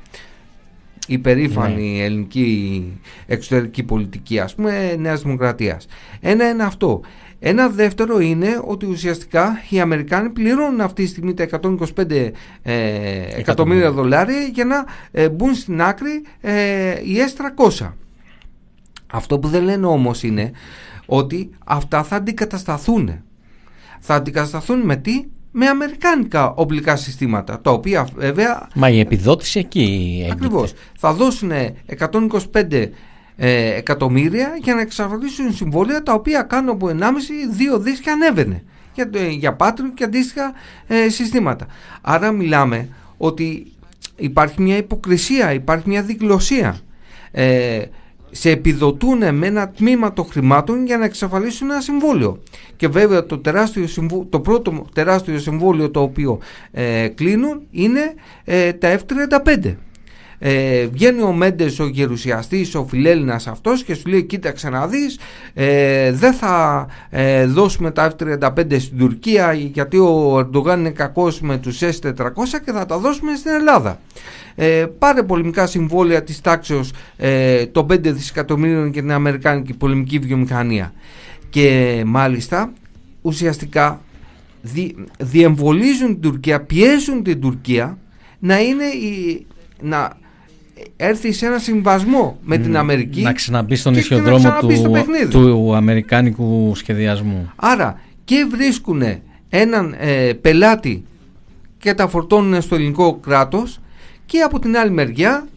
η περήφανη ναι. ελληνική εξωτερική πολιτική ας πούμε Νέας Δημοκρατίας. Ένα είναι αυτό. Ένα δεύτερο είναι ότι ουσιαστικά οι Αμερικάνοι πληρώνουν αυτή τη στιγμή τα 125 ε, εκατομμύρια δολάρια για να ε, μπουν στην άκρη ε, οι S300. Αυτό που δεν λένε όμως είναι ότι αυτά θα αντικατασταθούν. Θα αντικατασταθούν με τι; Με αμερικάνικα οπλικά συστήματα, τα οποία βέβαια... Μα η επιδότηση εκεί έγκυται. Ακριβώς. Θα δώσουν 125 ε, εκατομμύρια για να εξασφαλίσουν συμβόλαια τα οποία κάνουν από 1,5-2 δις και ανέβαινε για, για Πάτριο και αντίστοιχα ε, συστήματα. Άρα μιλάμε ότι υπάρχει μια υποκρισία, υπάρχει μια δικλωσία. Ε, σε επιδοτούν με ένα τμήμα των χρημάτων για να εξαφαλίσουν ένα συμβόλαιο. Και βέβαια το, τεράστιο το πρώτο τεράστιο συμβόλαιο το οποίο ε, κλείνουν είναι ε, τα F-35. Ε, βγαίνει ο Μέντες ο γερουσιαστής ο φιλέλληνας αυτός και σου λέει κοίταξε να δεις ε, δεν θα ε, δώσουμε τα F-35 στην Τουρκία γιατί ο Ερντογάν είναι κακός με τους S-400 και θα τα δώσουμε στην Ελλάδα ε, πάρε πολεμικά συμβόλαια της τάξεως ε, των 5 δισεκατομμύριων για την Αμερικάνικη πολεμική βιομηχανία. Και μάλιστα ουσιαστικά δι, διεμβολίζουν την Τουρκία, πιέζουν την Τουρκία να είναι η, να έρθει σε ένα συμβασμό με την Αμερική να ξαναμπεί στον ισιοδρόμο του, του αμερικάνικου σχεδιασμού. Άρα και βρίσκουν έναν ε, πελάτη και τα φορτώνουν στο ελληνικό κράτος και από την άλλη μεριά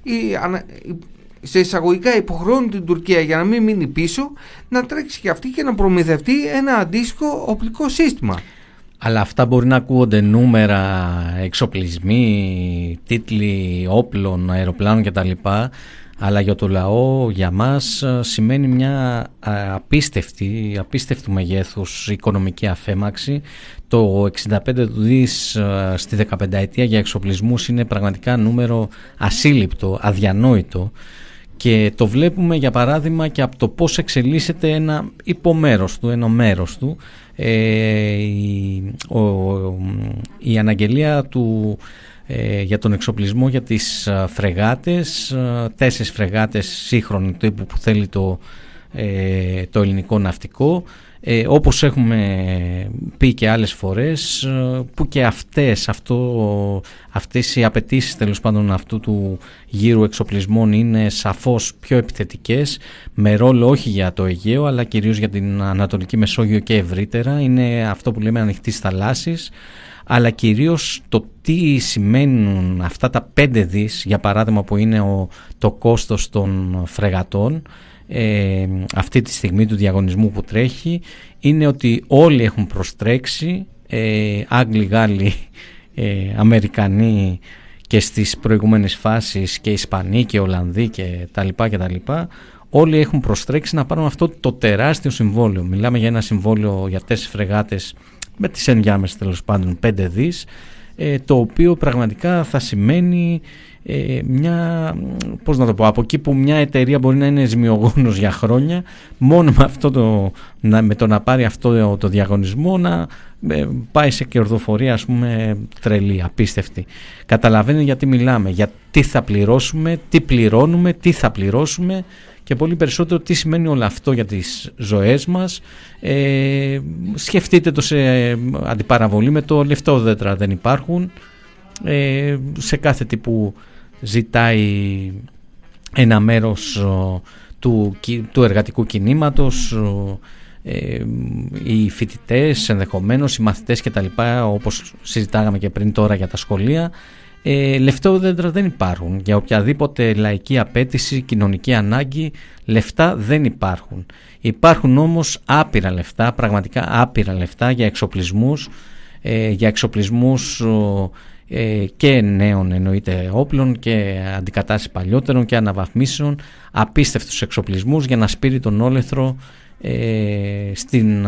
σε εισαγωγικά υποχρεώνουν την Τουρκία για να μην μείνει πίσω να τρέξει και αυτή και να προμηθευτεί ένα αντίστοιχο οπλικό σύστημα. Αλλά αυτά μπορεί να ακούγονται νούμερα, εξοπλισμοί, τίτλοι όπλων, αεροπλάνων κτλ. Αλλά για το λαό, για μας, σημαίνει μια απίστευτη, απίστευτου μεγέθους οικονομική αφέμαξη. Το 65 του δις στη 15 ετία για εξοπλισμούς είναι πραγματικά νούμερο ασύλληπτο, αδιανόητο και το βλέπουμε για παράδειγμα και από το πώς εξελίσσεται ένα υπομέρος του, ένα μέρος του ε, η, η αναγγελία του ε, για τον εξοπλισμό για τις φρεγάτες τέσσερις φρεγάτες σύγχρονοι τύπου που θέλει το, ε, το ελληνικό ναυτικό ε, όπως έχουμε πει και άλλες φορές ε, που και αυτές, αυτό, αυτές οι απαιτήσεις τέλος πάντων αυτού του γύρου εξοπλισμών είναι σαφώς πιο επιθετικές με ρόλο όχι για το Αιγαίο αλλά κυρίως για την Ανατολική Μεσόγειο και ευρύτερα. Είναι αυτό που λέμε ανοιχτής θαλάσσης αλλά κυρίως το τι σημαίνουν αυτά τα πέντε δις για παράδειγμα που είναι ο, το κόστος των φρεγατών ε, αυτή τη στιγμή του διαγωνισμού που τρέχει είναι ότι όλοι έχουν προστρέξει ε, Άγγλοι, Γάλλοι, ε, Αμερικανοί και στις προηγούμενες φάσεις και Ισπανοί και Ολλανδοί και τα λοιπά και τα λοιπά όλοι έχουν προστρέξει να πάρουν αυτό το τεράστιο συμβόλαιο. Μιλάμε για ένα συμβόλαιο για τέσσερις φρεγάτες με τις ενδιάμεσες τέλος πάντων πέντε δις ε, το οποίο πραγματικά θα σημαίνει ε, μια, πώς να το πω, από εκεί που μια εταιρεία μπορεί να είναι ζημιογόνος για χρόνια, μόνο με, αυτό το, να, με το να πάρει αυτό το διαγωνισμό να ε, πάει σε κερδοφορία ας πούμε τρελή, απίστευτη. Καταλαβαίνει γιατί μιλάμε, για τι θα πληρώσουμε, τι πληρώνουμε, τι θα πληρώσουμε και πολύ περισσότερο τι σημαίνει όλο αυτό για τις ζωές μας. Ε, σκεφτείτε το σε αντιπαραβολή με το λεφτόδετρα δεν υπάρχουν. Ε, σε κάθε τύπου ζητάει ένα μέρος του, του εργατικού κινήματος ε, οι φοιτητές ενδεχομένως, οι μαθητές και τα λοιπά όπως συζητάγαμε και πριν τώρα για τα σχολεία Ε, λεφτόδεντρα δεν υπάρχουν. Για οποιαδήποτε λαϊκή απέτηση, κοινωνική ανάγκη, λεφτά δεν υπάρχουν. Υπάρχουν όμως άπειρα λεφτά, πραγματικά άπειρα λεφτά για εξοπλισμούς, ε, για εξοπλισμούς ε, και νέων εννοείται όπλων και αντικατάσταση παλιότερων και αναβαθμίσεων, απίστευτους εξοπλισμούς για να σπείρει τον όλεθρο ε, στην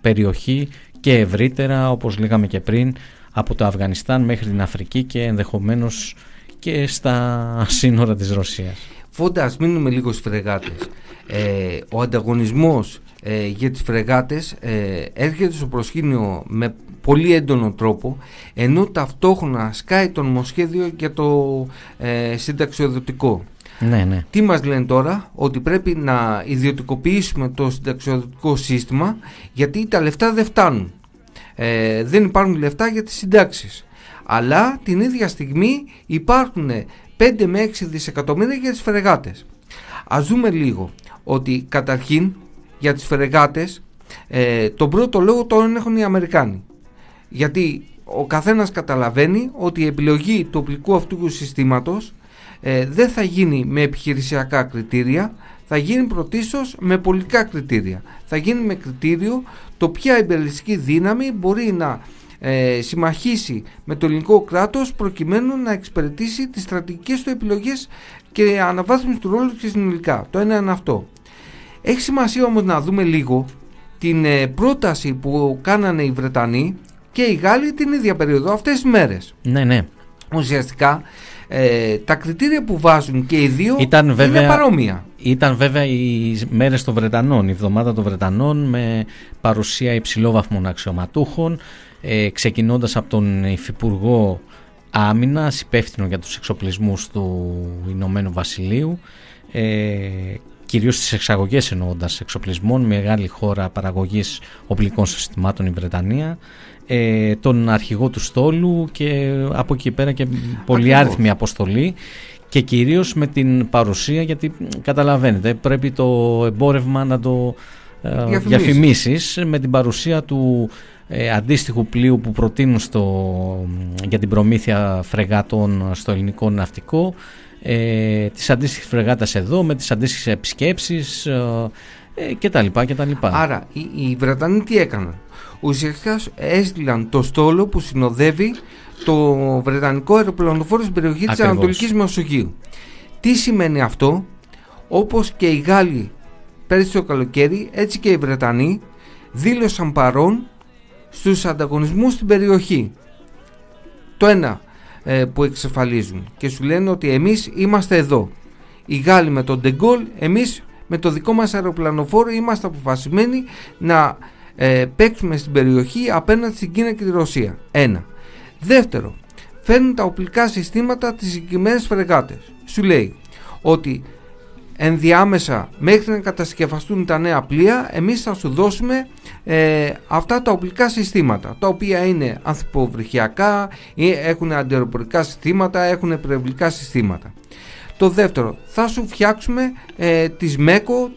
περιοχή και ευρύτερα όπως λέγαμε και πριν από το Αφγανιστάν μέχρι την Αφρική και ενδεχομένως και στα [laughs] σύνορα της Ρωσίας. Φόντα, ας μείνουμε λίγο στις φρεγάτες. Ε, ο ανταγωνισμός ε, για τις φρεγάτες ε, έρχεται στο προσκήνιο με πολύ έντονο τρόπο ενώ ταυτόχρονα σκάει το νομοσχέδιο για το ε, συνταξιοδοτικό. Ναι, ναι. Τι μας λένε τώρα, ότι πρέπει να ιδιωτικοποιήσουμε το συνταξιοδοτικό σύστημα γιατί τα λεφτά δεν φτάνουν. Ε, δεν υπάρχουν λεφτά για τις συντάξεις. Αλλά την ίδια στιγμή υπάρχουν 5 με 6 δισεκατομμύρια για τις φρεγάτες. Ας δούμε λίγο ότι καταρχήν για τις φρεγάτες ε, τον πρώτο λόγο τον έχουν οι Αμερικάνοι. Γιατί ο καθένας καταλαβαίνει ότι η επιλογή του οπλικού αυτού συστήματος ε, δεν θα γίνει με επιχειρησιακά κριτήρια, θα γίνει πρωτίστως με πολιτικά κριτήρια. Θα γίνει με κριτήριο το ποια εμπεριστική δύναμη μπορεί να ε, συμμαχίσει με το ελληνικό κράτος προκειμένου να εξυπηρετήσει τις στρατηγικές του επιλογές και αναβάθμιση του ρόλου και συνολικά. Το ένα είναι αυτό. Έχει σημασία όμως να δούμε λίγο την ε, πρόταση που κάνανε οι Βρετανοί και οι Γάλλοι την ίδια περίοδο, αυτές τις μέρες. Ναι, ναι. Ουσιαστικά ε, τα κριτήρια που βάζουν και οι δύο ήταν βέβαια, είναι παρόμοια. Ήταν βέβαια οι μέρες των Βρετανών, η εβδομάδα των Βρετανών με παρουσία υψηλόβαθμων αξιωματούχων, ε, ξεκινώντας από τον Υφυπουργό Άμυνας, υπεύθυνο για τους εξοπλισμούς του Ηνωμένου Βασιλείου, ε, κυρίως στις εξαγωγές εννοώντας εξοπλισμών, μεγάλη χώρα παραγωγής οπλικών συστημάτων η Βρετανία, ε, τον αρχηγό του στόλου και από εκεί πέρα και πολύ άριθμη αποστολή και κυρίως με την παρουσία γιατί καταλαβαίνετε πρέπει το εμπόρευμα να το ε, διαφημίσεις με την παρουσία του ε, αντίστοιχου πλοίου που προτείνουν στο, για την προμήθεια φρεγάτων στο ελληνικό ναυτικό ε, της αντίστοιχης φρεγάτας εδώ με τις αντίστοιχες επισκέψεις ε, ε, και τα λοιπά και τα λοιπά. Άρα οι, οι Βρετανοί τι έκαναν; Ουσιαστικά έστειλαν το στόλο που συνοδεύει το Βρετανικό αεροπλανοφόρο στην περιοχή της Ανατολικής Μεσογείου. Τι σημαίνει αυτό, όπως και οι Γάλλοι πέρυσι το καλοκαίρι, έτσι και οι Βρετανοί δήλωσαν παρόν στους ανταγωνισμούς στην περιοχή. Το ένα ε, που εξεφαλίζουν και σου λένε ότι εμείς είμαστε εδώ. Οι Γάλλοι με τον Ντεγκόλ, εμείς με το δικό μας αεροπλανοφόρο είμαστε αποφασισμένοι να ε, παίξουμε στην περιοχή απέναντι στην Κίνα και τη Ρωσία. Ένα. Δεύτερο, φέρνουν τα οπλικά συστήματα τις συγκεκριμένες φρεγάτες. Σου λέει ότι ενδιάμεσα μέχρι να κατασκευαστούν τα νέα πλοία εμείς θα σου δώσουμε ε, αυτά τα οπλικά συστήματα τα οποία είναι ανθυποβρυχιακά έχουν αντιεροπορικά συστήματα έχουν προευλικά συστήματα το δεύτερο θα σου φτιάξουμε ε, τις ΜΕΚΟ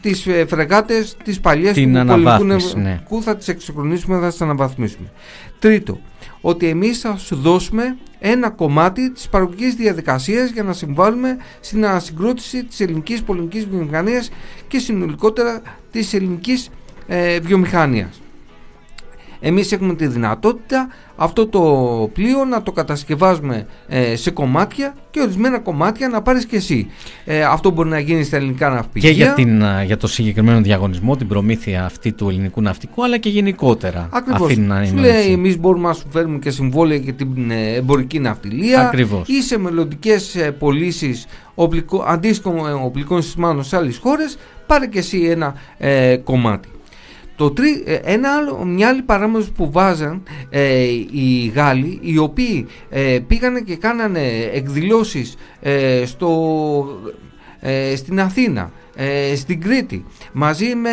τις ε, φρεγάτες τις παλιές Την του πολιτικού ναι. θα τις εξυγχρονίσουμε θα τις αναβαθμίσουμε τρίτο ότι εμείς θα σου δώσουμε ένα κομμάτι της παραγωγικής διαδικασίας για να συμβάλλουμε στην ανασυγκρότηση της ελληνικής πολιτικής βιομηχανίας και συνολικότερα της ελληνικής ε, βιομηχανίας. Εμείς έχουμε τη δυνατότητα αυτό το πλοίο να το κατασκευάζουμε ε, σε κομμάτια και ορισμένα κομμάτια να πάρεις και εσύ. Ε, αυτό μπορεί να γίνει στα ελληνικά ναυπηγεία. Και για, την, για το συγκεκριμένο διαγωνισμό, την προμήθεια αυτή του ελληνικού ναυτικού, αλλά και γενικότερα. Ακριβώς. Σου λέει εμείς μπορούμε να σου φέρουμε και συμβόλαια για την ε, εμπορική ναυτιλία Ακριβώς. ή σε μελλοντικές πωλήσεις αντίστοιχων οπλικών συστημάτων σε άλλες χώρες, πάρε και εσύ ένα κομμάτι. Το τρί, ε, ένα άλλο, μια άλλη παράμετρο που βάζαν ε, οι Γάλλοι οι οποίοι ε, πήγανε και κάνανε εκδηλώσεις στο, στην Αθήνα ε, στην Κρήτη, μαζί με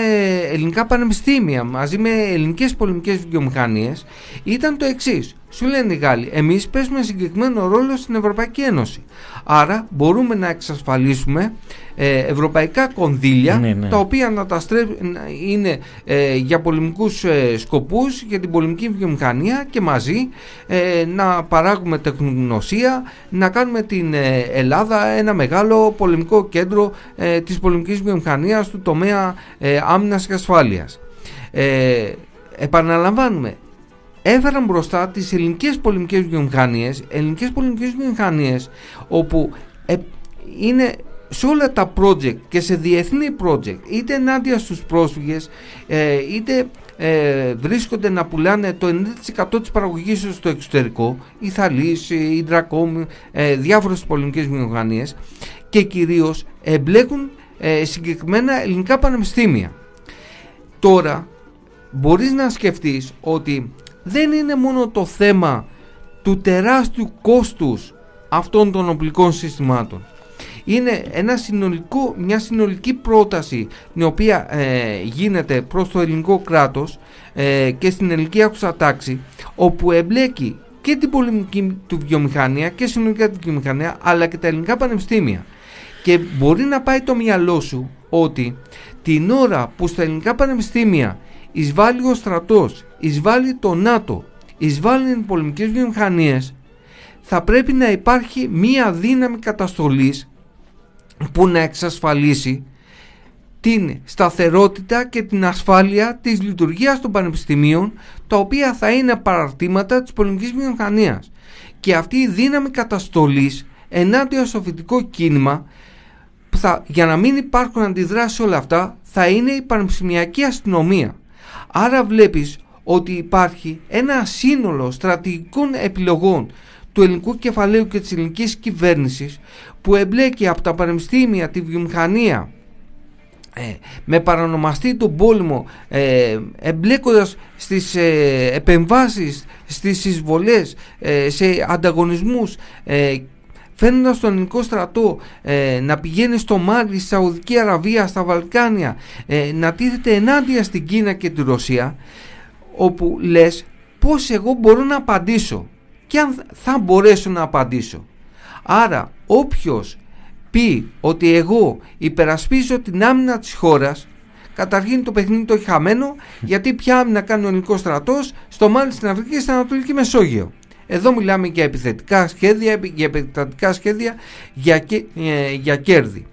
ελληνικά πανεπιστήμια, μαζί με ελληνικές πολεμικές βιομηχανίες ήταν το εξής. Σου λένε οι Γάλλοι, εμείς παίζουμε συγκεκριμένο ρόλο στην Ευρωπαϊκή Ένωση. Άρα μπορούμε να εξασφαλίσουμε ε, ευρωπαϊκά κονδύλια Ναι, ναι. τα οποία να τα στρέ- να είναι ε, για πολεμικούς ε, σκοπούς, για την πολεμική βιομηχανία και μαζί ε, να παράγουμε τεχνογνωσία, να κάνουμε την ε, Ελλάδα ένα μεγάλο πολεμικό κέντρο ε, της πολεμικής βιομηχανίας του τομέα ε, άμυνας και ασφάλειας. Ε, επαναλαμβάνουμε, έφεραν μπροστά τις ελληνικές πολεμικές βιομηχανίες, ελληνικές πολεμικές βιομηχανίες όπου ε, είναι σε όλα τα project και σε διεθνή project είτε ενάντια στους πρόσφυγες ε, είτε ε, βρίσκονται να πουλάνε το 90% της παραγωγής τους στο εξωτερικό η Θαλής, η Ντρακόμ, ε, διάφορες πολεμικές βιομηχανίες και κυρίως εμπλέκουν ε, συγκεκριμένα ελληνικά πανεπιστήμια. Τώρα μπορείς να σκεφτείς ότι δεν είναι μόνο το θέμα του τεράστιου κόστους αυτών των οπλικών συστημάτων. Είναι ένα συνολικό, μια συνολική πρόταση η οποία ε, γίνεται προς το ελληνικό κράτος ε, και στην ελληνική άκουσα τάξη όπου εμπλέκει και την πολεμική του βιομηχανία και συνολικά την βιομηχανία αλλά και τα ελληνικά πανεπιστήμια. Και μπορεί να πάει το μυαλό σου ότι την ώρα που στα ελληνικά πανεπιστήμια εισβάλλει ο στρατός, εισβάλλει το ΝΑΤΟ, εισβάλλουν οι πολεμικές βιομηχανίες, θα πρέπει να υπάρχει μία δύναμη καταστολής που να εξασφαλίσει την σταθερότητα και την ασφάλεια της λειτουργίας των πανεπιστημίων τα οποία θα είναι παραρτήματα της πολεμικής βιομηχανίας. Και αυτή η δύναμη καταστολής ενάντια στο φοιτητικό κίνημα που θα, για να μην υπάρχουν αντιδράσεις όλα αυτά θα είναι η πανεπιστημιακή αστυνομία. Άρα βλέπεις ότι υπάρχει ένα σύνολο στρατηγικών επιλογών του ελληνικού κεφαλαίου και της ελληνικής κυβέρνησης που εμπλέκει από τα πανεπιστήμια, τη βιομηχανία ε, με παρανομαστή τον πόλεμο ε, εμπλέκοντας στις ε, επεμβάσεις, στις εισβολές, ε, σε ανταγωνισμούς ε, φέρνοντας τον ελληνικό στρατό ε, να πηγαίνει στο Μάλι, στη Σαουδική Αραβία, στα Βαλκάνια ε, να τίθεται ενάντια στην Κίνα και τη Ρωσία όπου λες πώς εγώ μπορώ να απαντήσω και αν θα μπορέσω να απαντήσω. Άρα όποιος πει ότι εγώ υπερασπίζω την άμυνα της χώρας καταρχήν το παιχνίδι το έχει χαμένο γιατί ποια άμυνα κάνει ο ελληνικός στρατός στο Μάλι, στην Αφρική και στην Ανατολική Μεσόγειο. Εδώ μιλάμε για επιθετικά σχέδια, για επεκτατικά σχέδια, για, κε- ε, για κέρδη.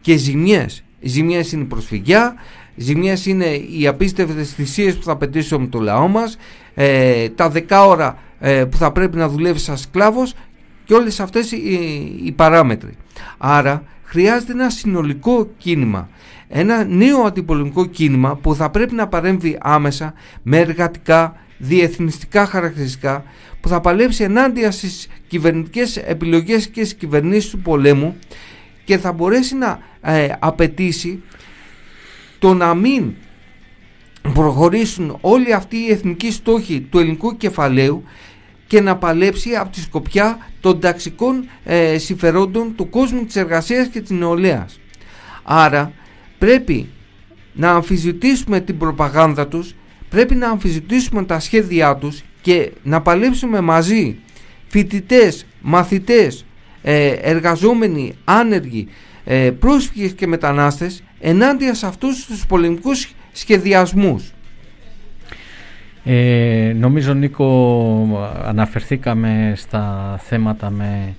Και ζημιές. Ζημιές είναι η προσφυγιά, ζημιές είναι οι απίστευτες θυσίες που θα πετύσουμε με το λαό μας, ε, τα δεκάωρα ε, που θα πρέπει να δουλεύεις σαν σκλάβος και όλες αυτές οι, οι παράμετροι. Άρα χρειάζεται ένα συνολικό κίνημα, ένα νέο αντιπολεμικό κίνημα που θα πρέπει να παρέμβει άμεσα με εργατικά, διεθνιστικά χαρακτηριστικά που θα παλέψει ενάντια στις κυβερνητικές επιλογές και στις κυβερνήσεις του πολέμου και θα μπορέσει να ε, απαιτήσει το να μην προχωρήσουν όλοι αυτοί οι εθνικοί στόχοι του ελληνικού κεφαλαίου και να παλέψει από τη σκοπιά των ταξικών ε, συμφερόντων του κόσμου της εργασίας και της νεολαίας. Άρα πρέπει να αμφισβητήσουμε την προπαγάνδα τους, πρέπει να αμφισβητήσουμε τα σχέδιά τους και να παλέψουμε μαζί φοιτητές, μαθητές, ε, εργαζόμενοι, άνεργοι, ε, πρόσφυγες και μετανάστες ενάντια σε αυτούς τους πολεμικούς σχεδιασμούς. Ε, νομίζω Νίκο αναφερθήκαμε στα θέματα με,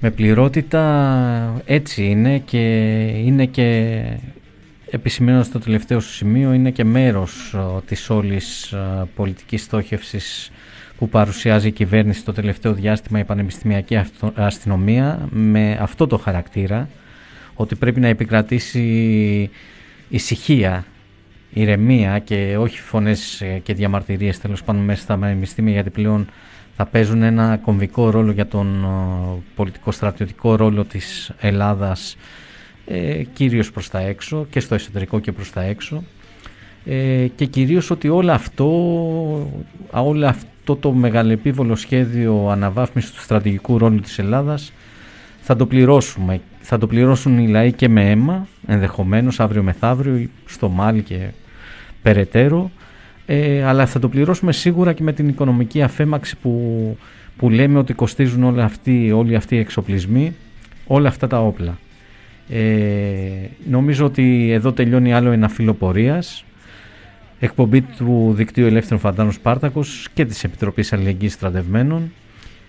με πληρότητα έτσι είναι και είναι και επισημένω στο τελευταίο σου σημείο είναι και μέρος ο, της όλης α, πολιτικής στόχευσης που παρουσιάζει η κυβέρνηση το τελευταίο διάστημα η πανεπιστημιακή αυτο- αστυνομία με αυτό το χαρακτήρα ότι πρέπει να επικρατήσει ησυχία ηρεμία και όχι φωνές ε, και διαμαρτυρίες τέλος πάντων μέσα στα πανεπιστήμια γιατί πλέον θα παίζουν ένα κομβικό ρόλο για τον ε, πολιτικό στρατιωτικό ρόλο της Ελλάδας ε, κυρίως προς τα έξω και στο εσωτερικό και προς τα έξω ε, και κυρίως ότι όλο αυτό, α, όλο αυτό το μεγαλεπίβολο σχέδιο αναβάθμισης του στρατηγικού ρόλου της Ελλάδας θα το πληρώσουμε. Θα το πληρώσουν οι λαοί και με αίμα, ενδεχομένως αύριο μεθαύριο στο Μάλι και περαιτέρω ε, αλλά θα το πληρώσουμε σίγουρα και με την οικονομική αφέμαξη που, που λέμε ότι κοστίζουν όλοι αυτοί, όλοι αυτοί οι εξοπλισμοί, όλα αυτά τα όπλα. Ε, νομίζω ότι εδώ τελειώνει άλλο ένα φύλλο πορείας, εκπομπή του Δικτύου Ελεύθερων Φαντάνων Σπάρτακος και της Επιτροπής Αλληλεγγύης Στρατευμένων.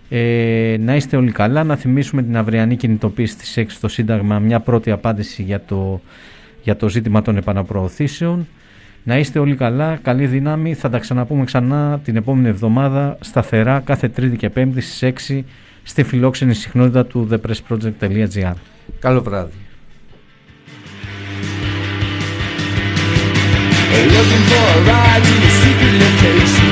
Ε, να είστε όλοι καλά, να θυμίσουμε την αυριανή κινητοποίηση της 6 στο Σύνταγμα, μια πρώτη απάντηση για το, για το ζήτημα των επαναπροωθήσεων. Να είστε όλοι καλά, καλή δύναμη. Θα τα ξαναπούμε ξανά την επόμενη εβδομάδα σταθερά κάθε Τρίτη και Πέμπτη στις 6 στη φιλόξενη συχνότητα του thepressproject.gr. Καλό βράδυ. Looking for a ride to the secret location